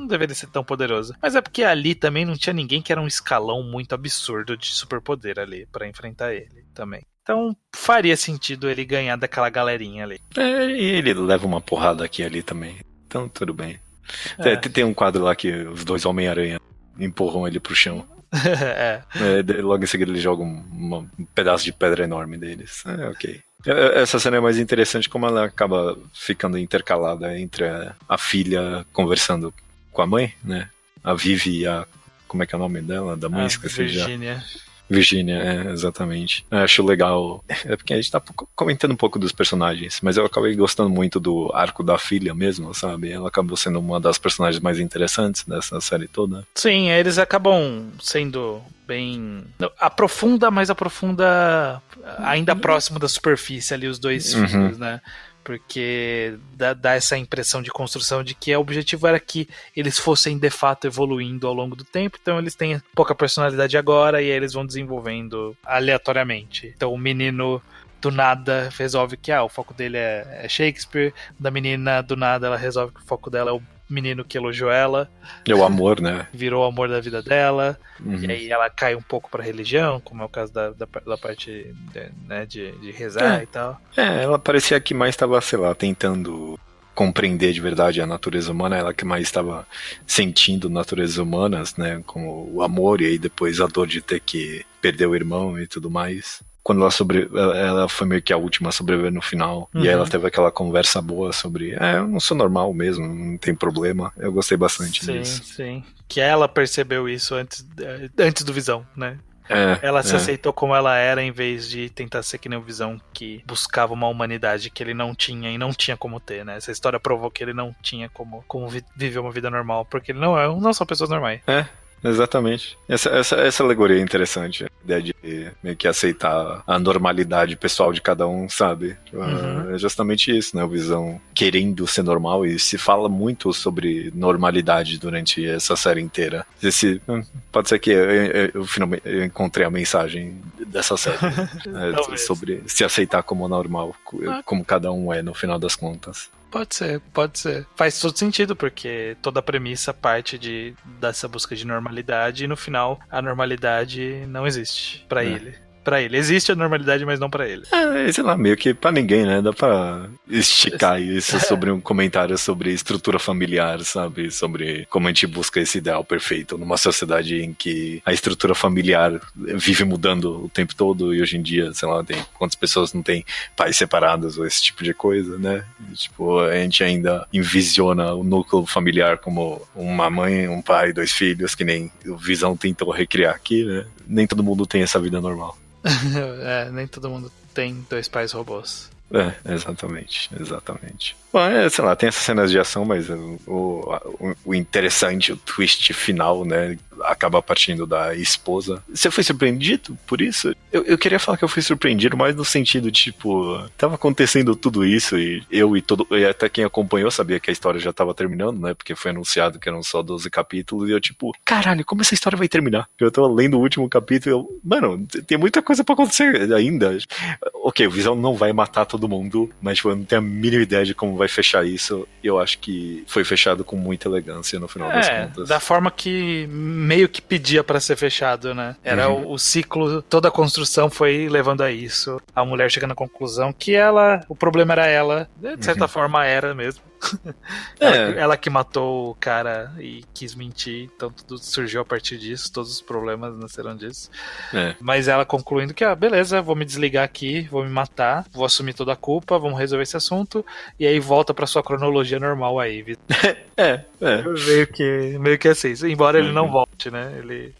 Não deveria ser tão poderoso. Mas é porque ali também não tinha ninguém que era um escalão muito absurdo de superpoder ali para enfrentar ele também. Então faria sentido ele ganhar daquela galerinha ali. É, e ele leva uma porrada aqui ali também. Então tudo bem. É. Tem, tem um quadro lá que os dois Homem-Aranha empurram ele pro chão. <laughs> é. é. Logo em seguida ele joga um, um pedaço de pedra enorme deles. É, ok. É, é, essa cena é mais interessante como ela acaba ficando intercalada entre a, a filha conversando com a mãe, né? A Vivi e a. Como é que é o nome dela? Da mãe, a esqueci Virginia. já. Virginia, é, exatamente. Eu acho legal. É porque a gente tá comentando um pouco dos personagens, mas eu acabei gostando muito do arco da filha mesmo, sabe? Ela acabou sendo uma das personagens mais interessantes dessa série toda. Sim, eles acabam sendo bem. Aprofunda, mas aprofunda ainda próximo da superfície ali, os dois uhum. filhos, né? Porque dá, dá, essa impressão de construção de que o objetivo era que eles fossem de fato evoluindo ao longo do tempo, então eles têm pouca personalidade agora e aí eles vão desenvolvendo aleatoriamente. Então o menino do nada resolve que ah, o foco dele é, é Shakespeare, da menina do nada ela resolve que o foco dela é o menino que elogiou ela. É o amor, né? <laughs> Virou o amor da vida dela. Uhum. E aí ela cai um pouco pra religião, como é o caso da, da, da parte de, né, de, de rezar é. e tal. É, ela parecia que mais estava, sei lá, tentando compreender de verdade a natureza humana, ela que mais estava sentindo naturezas humanas, né, como o amor e aí depois a dor de ter que perder o irmão e tudo mais quando ela sobre ela foi meio que a última a sobreviver no final uhum. e aí ela uhum. teve aquela conversa boa sobre é eu não sou normal mesmo não tem problema eu gostei bastante sim, disso sim que ela percebeu isso antes eh, antes do visão né é, ela se é. aceitou como ela era em vez de tentar ser que nem o Visão que buscava uma humanidade que ele não tinha e não tinha como ter, né? Essa história provou que ele não tinha como, como viver uma vida normal, porque ele não é, não são pessoas normais. É, Exatamente. Essa, essa, essa alegoria é interessante. A ideia de meio que aceitar a normalidade pessoal de cada um, sabe? Tipo, uhum. É justamente isso, né? O Visão querendo ser normal e se fala muito sobre normalidade durante essa série inteira. Esse, hum, pode ser que eu, eu, eu finalmente eu encontrei a mensagem dessa série. <laughs> é, sobre se aceitar como normal, ah. como cada um é no final das contas. Pode ser, pode ser. Faz todo sentido, porque toda a premissa parte de, dessa busca de normalidade e no final a normalidade não existe para é. ele. Para ele. Existe a normalidade, mas não para ele. É, sei lá, meio que para ninguém, né? Dá pra esticar <laughs> isso sobre um comentário sobre estrutura familiar, sabe? Sobre como a gente busca esse ideal perfeito numa sociedade em que a estrutura familiar vive mudando o tempo todo e hoje em dia, sei lá, tem quantas pessoas não têm pais separados ou esse tipo de coisa, né? E, tipo, a gente ainda envisiona o núcleo familiar como uma mãe, um pai, dois filhos, que nem o Visão tentou recriar aqui, né? Nem todo mundo tem essa vida normal. <laughs> é, nem todo mundo tem dois pais robôs. É, exatamente, exatamente. Bom, é, sei lá, tem essas cenas de ação, mas o, o, o, interessante, o twist final, né, acaba partindo da esposa. Você foi surpreendido por isso? Eu, eu queria falar que eu fui surpreendido mais no sentido, tipo, tava acontecendo tudo isso e eu e todo, e até quem acompanhou sabia que a história já tava terminando, né, porque foi anunciado que eram só 12 capítulos e eu, tipo, caralho, como essa história vai terminar? Eu tô lendo o último capítulo e eu, mano, tem muita coisa para acontecer ainda. Ok, o Visão não vai matar todo mundo, mas, tipo, eu não tenho a mínima ideia de como vai fechar isso, eu acho que foi fechado com muita elegância no final é, das contas. Da forma que meio que pedia para ser fechado, né? Era uhum. o, o, ciclo, toda a construção foi levando a isso. A mulher chega na conclusão que ela, o problema era ela, de certa uhum. forma era mesmo. É. ela, ela, que matou o cara e quis mentir, então tudo surgiu a partir disso, todos os problemas nasceram disso. É. Mas ela concluindo que, ah, beleza, vou me desligar aqui, vou me matar, vou assumir toda a culpa, vamos resolver esse assunto, e aí volta pra sua cronologia normal aí, Vitor. <laughs> é, é. Meio que, meio que assim, embora ele não uhum. volte, né? Ele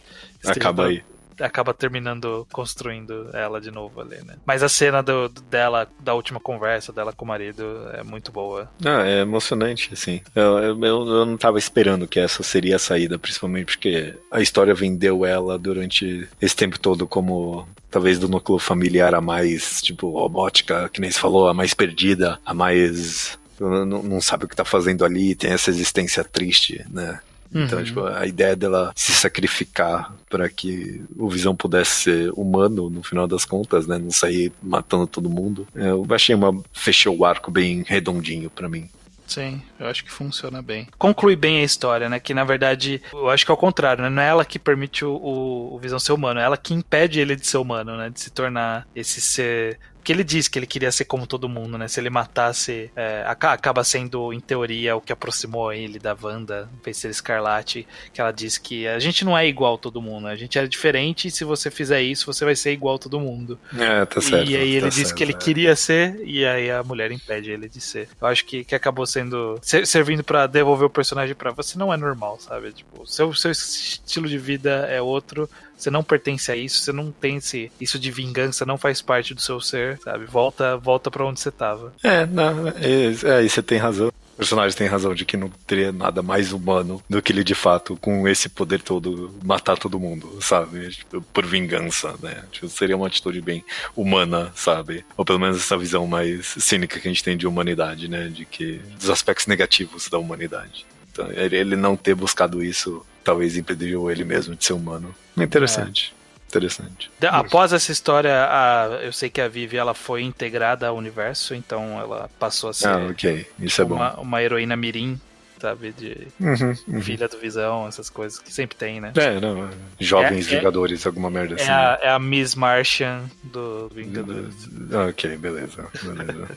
acaba aí acaba terminando construindo ela de novo ali, né? Mas a cena do, dela, da última conversa dela com o marido é muito boa. Ah, é emocionante, assim. Eu, eu, eu não tava esperando que essa seria a saída, principalmente porque a história vendeu ela durante esse tempo todo como talvez do núcleo familiar a mais, tipo, robótica, que nem se falou, a mais perdida, a mais não, não, sabe o que tá fazendo ali, tem essa existência triste, né? Então, uhum. tipo, a ideia dela se sacrificar para que o Visão pudesse ser humano no final das contas, né? Não sair matando todo mundo. Eu achei uma. Fechou o arco bem redondinho para mim. Sim, eu acho que funciona bem. Conclui bem a história, né? Que na verdade, eu acho que é o contrário, né? Não é ela que permite o, o, o Visão ser humano, é ela que impede ele de ser humano, né? De se tornar esse ser que ele disse que ele queria ser como todo mundo, né? Se ele matasse, é, acaba sendo, em teoria, o que aproximou ele da Wanda, Feiticeira Escarlate, que ela disse que a gente não é igual a todo mundo, né? a gente é diferente e se você fizer isso, você vai ser igual a todo mundo. É, tá certo. E aí ele tá disse certo, que ele é. queria ser e aí a mulher impede ele de ser. Eu acho que, que acabou sendo, servindo para devolver o personagem para você não é normal, sabe? Tipo, seu, seu estilo de vida é outro, você não pertence a isso, você não tem esse, isso de vingança, não faz parte do seu ser, sabe? Volta, volta para onde você tava. É, não, é, é, você tem razão. O personagem tem razão de que não teria nada mais humano do que ele de fato, com esse poder todo, matar todo mundo, sabe? Tipo, por vingança, né? Tipo, seria uma atitude bem humana, sabe? Ou pelo menos essa visão mais cínica que a gente tem de humanidade, né? De que. dos aspectos negativos da humanidade. Então, ele não ter buscado isso talvez impediu ele mesmo de ser humano. Interessante. É. Interessante. Após essa história, a, eu sei que a Vivi ela foi integrada ao universo, então ela passou a ser ah, okay. Isso é uma, bom. uma heroína mirim sabe? De uhum, uhum. filha do Visão, essas coisas que sempre tem, né? É, não. Jovens é, é Vingadores, é, alguma merda é assim. A, né? É a Miss Martian do Vingadores. Ok, beleza. beleza.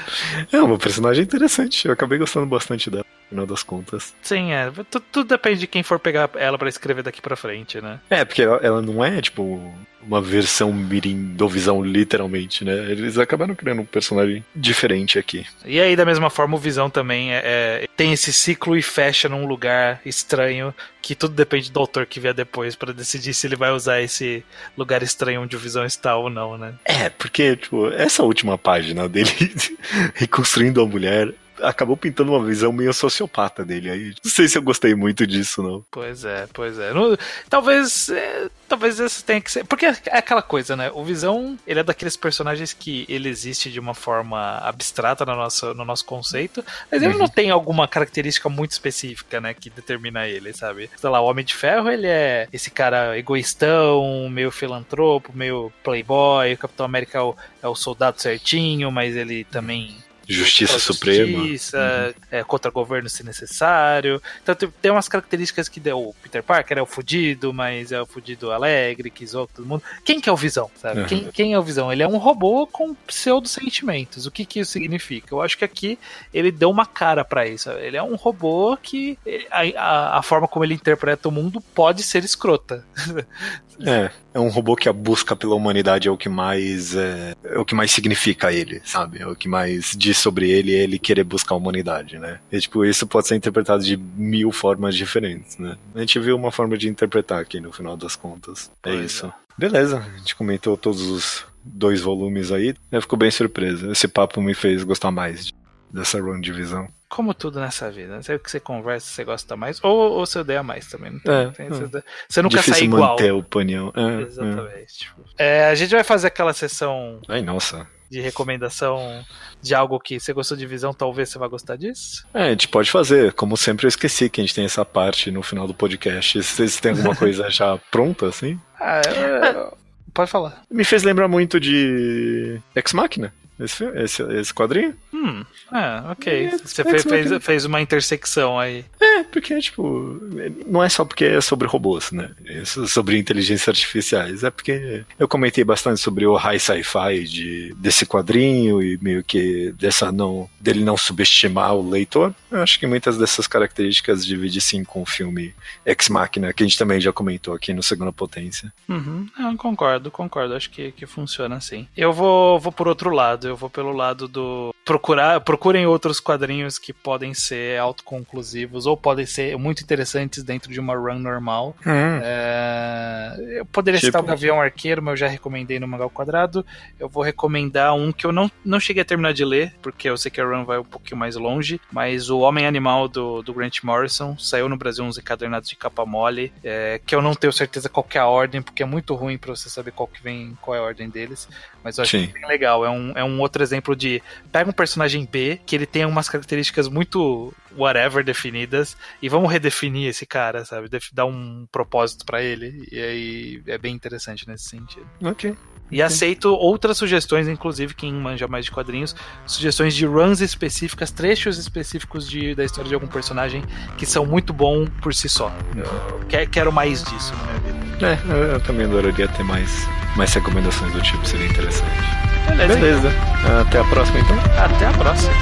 <laughs> é uma personagem interessante. Eu acabei gostando bastante dela final das contas. Sim, é. Tudo, tudo depende de quem for pegar ela para escrever daqui para frente, né? É, porque ela, ela, não é, tipo, uma versão mirim do Visão, literalmente, né? Eles acabaram criando um personagem diferente aqui. E aí, da mesma forma, o Visão também é, é, tem esse ciclo e fecha num lugar estranho, que tudo depende do autor que vier depois para decidir se ele vai usar esse lugar estranho onde o Visão está ou não, né? É, porque, tipo, essa última página dele <laughs> reconstruindo a mulher acabou pintando uma visão meio sociopata dele. Aí não sei se eu gostei muito disso, não. Pois é, pois é. Não, talvez. É, talvez esse tenha que ser. Porque é aquela coisa, né? O Visão, ele é daqueles personagens que ele existe de uma forma abstrata no nosso, no nosso conceito, mas ele uhum. não tem alguma característica muito específica, né? Que determina ele, sabe? Sei lá, o Homem de Ferro, ele é esse cara egoístão, meio filantropo, meio playboy. O Capitão América é o, é o soldado certinho, mas ele também Justiça Suprema. Justiça, uhum. é, contra governo se necessário. Então tem umas características que deu. O Peter Parker é o fudido, mas é o fudido alegre, que zoa todo mundo. Quem que é o Visão, sabe? Uhum. Quem, quem é o Visão? Ele é um robô com pseudo-sentimentos. O que que isso significa? Eu acho que aqui ele deu uma cara para isso. Ele é um robô que a, a, a forma como ele interpreta o mundo pode ser escrota. <laughs> É, é um robô que a busca pela humanidade é o que mais é, é, o que mais significa ele, sabe? É o que mais diz sobre ele é ele querer buscar a humanidade, né? E tipo, isso pode ser interpretado de mil formas diferentes, né? A gente viu uma forma de interpretar aqui no final das contas. É pois isso. É. Beleza, a gente comentou todos os dois volumes aí. Eu fico bem surpreso. Esse papo me fez gostar mais dessa run de visão como tudo nessa vida. Não sei o que você conversa, você gosta mais, ou, ou você odeia mais também. é, tem, é. Você, nunca Difícil sai igual. manter a opinião. É, Exatamente. É. Tipo, é, a gente vai fazer aquela sessão. Ai, nossa. De recomendação de algo que você gostou de visão, talvez você vá gostar disso? É, a gente pode fazer. Como sempre, eu esqueci que a gente tem essa parte no final do podcast. Vocês têm alguma <laughs> coisa já pronta, assim? Ah, eu... Pode falar. Me fez lembrar muito de Ex Machina. Esse, esse, esse quadrinho? Hum, é, ok. É, Você fez, fez, fez, uma intersecção aí. É, porque, tipo, não é só porque é sobre robôs, né? É sobre inteligências artificiais. É porque eu comentei bastante sobre o high sci-fi de, desse quadrinho e meio que dessa não, dele não subestimar o leitor. Eu acho que muitas dessas características dividem sim com o filme Ex Machina, que a gente também já comentou aqui no Segunda Potência. Uhum, eu concordo, concordo. Acho que, que funciona assim. Eu vou, vou por outro lado lado, eu vou pelo lado do procurar, procurem outros quadrinhos que podem ser autoconclusivos ou podem ser muito interessantes dentro de uma run normal. Hum. É, eu poderia tipo... citar o Gavião Arqueiro, mas eu já recomendei no Mangal Quadrado. Eu vou recomendar um que eu não, não cheguei a terminar de ler, porque eu sei que a run vai um pouquinho mais longe, mas o Homem Animal do, do Grant Morrison saiu no Brasil uns encadernados de capa mole, é, que eu não tenho certeza qual é a ordem, porque é muito ruim para você saber qual que vem, qual é a ordem deles. Mas eu acho Sim. que é bem legal. É um, é um outro exemplo de pega um personagem B que ele tem umas características muito whatever definidas e vamos redefinir esse cara, sabe? Dar um propósito para ele. E aí é bem interessante nesse sentido. Ok. E aceito outras sugestões, inclusive quem manja mais de quadrinhos, sugestões de runs específicas, trechos específicos de, da história de algum personagem que são muito bom por si só. Eu quero mais disso na minha vida. É, eu, eu também adoraria ter mais, mais recomendações do tipo, seria interessante. Beleza. Beleza. Então. Até a próxima, então. Até a próxima.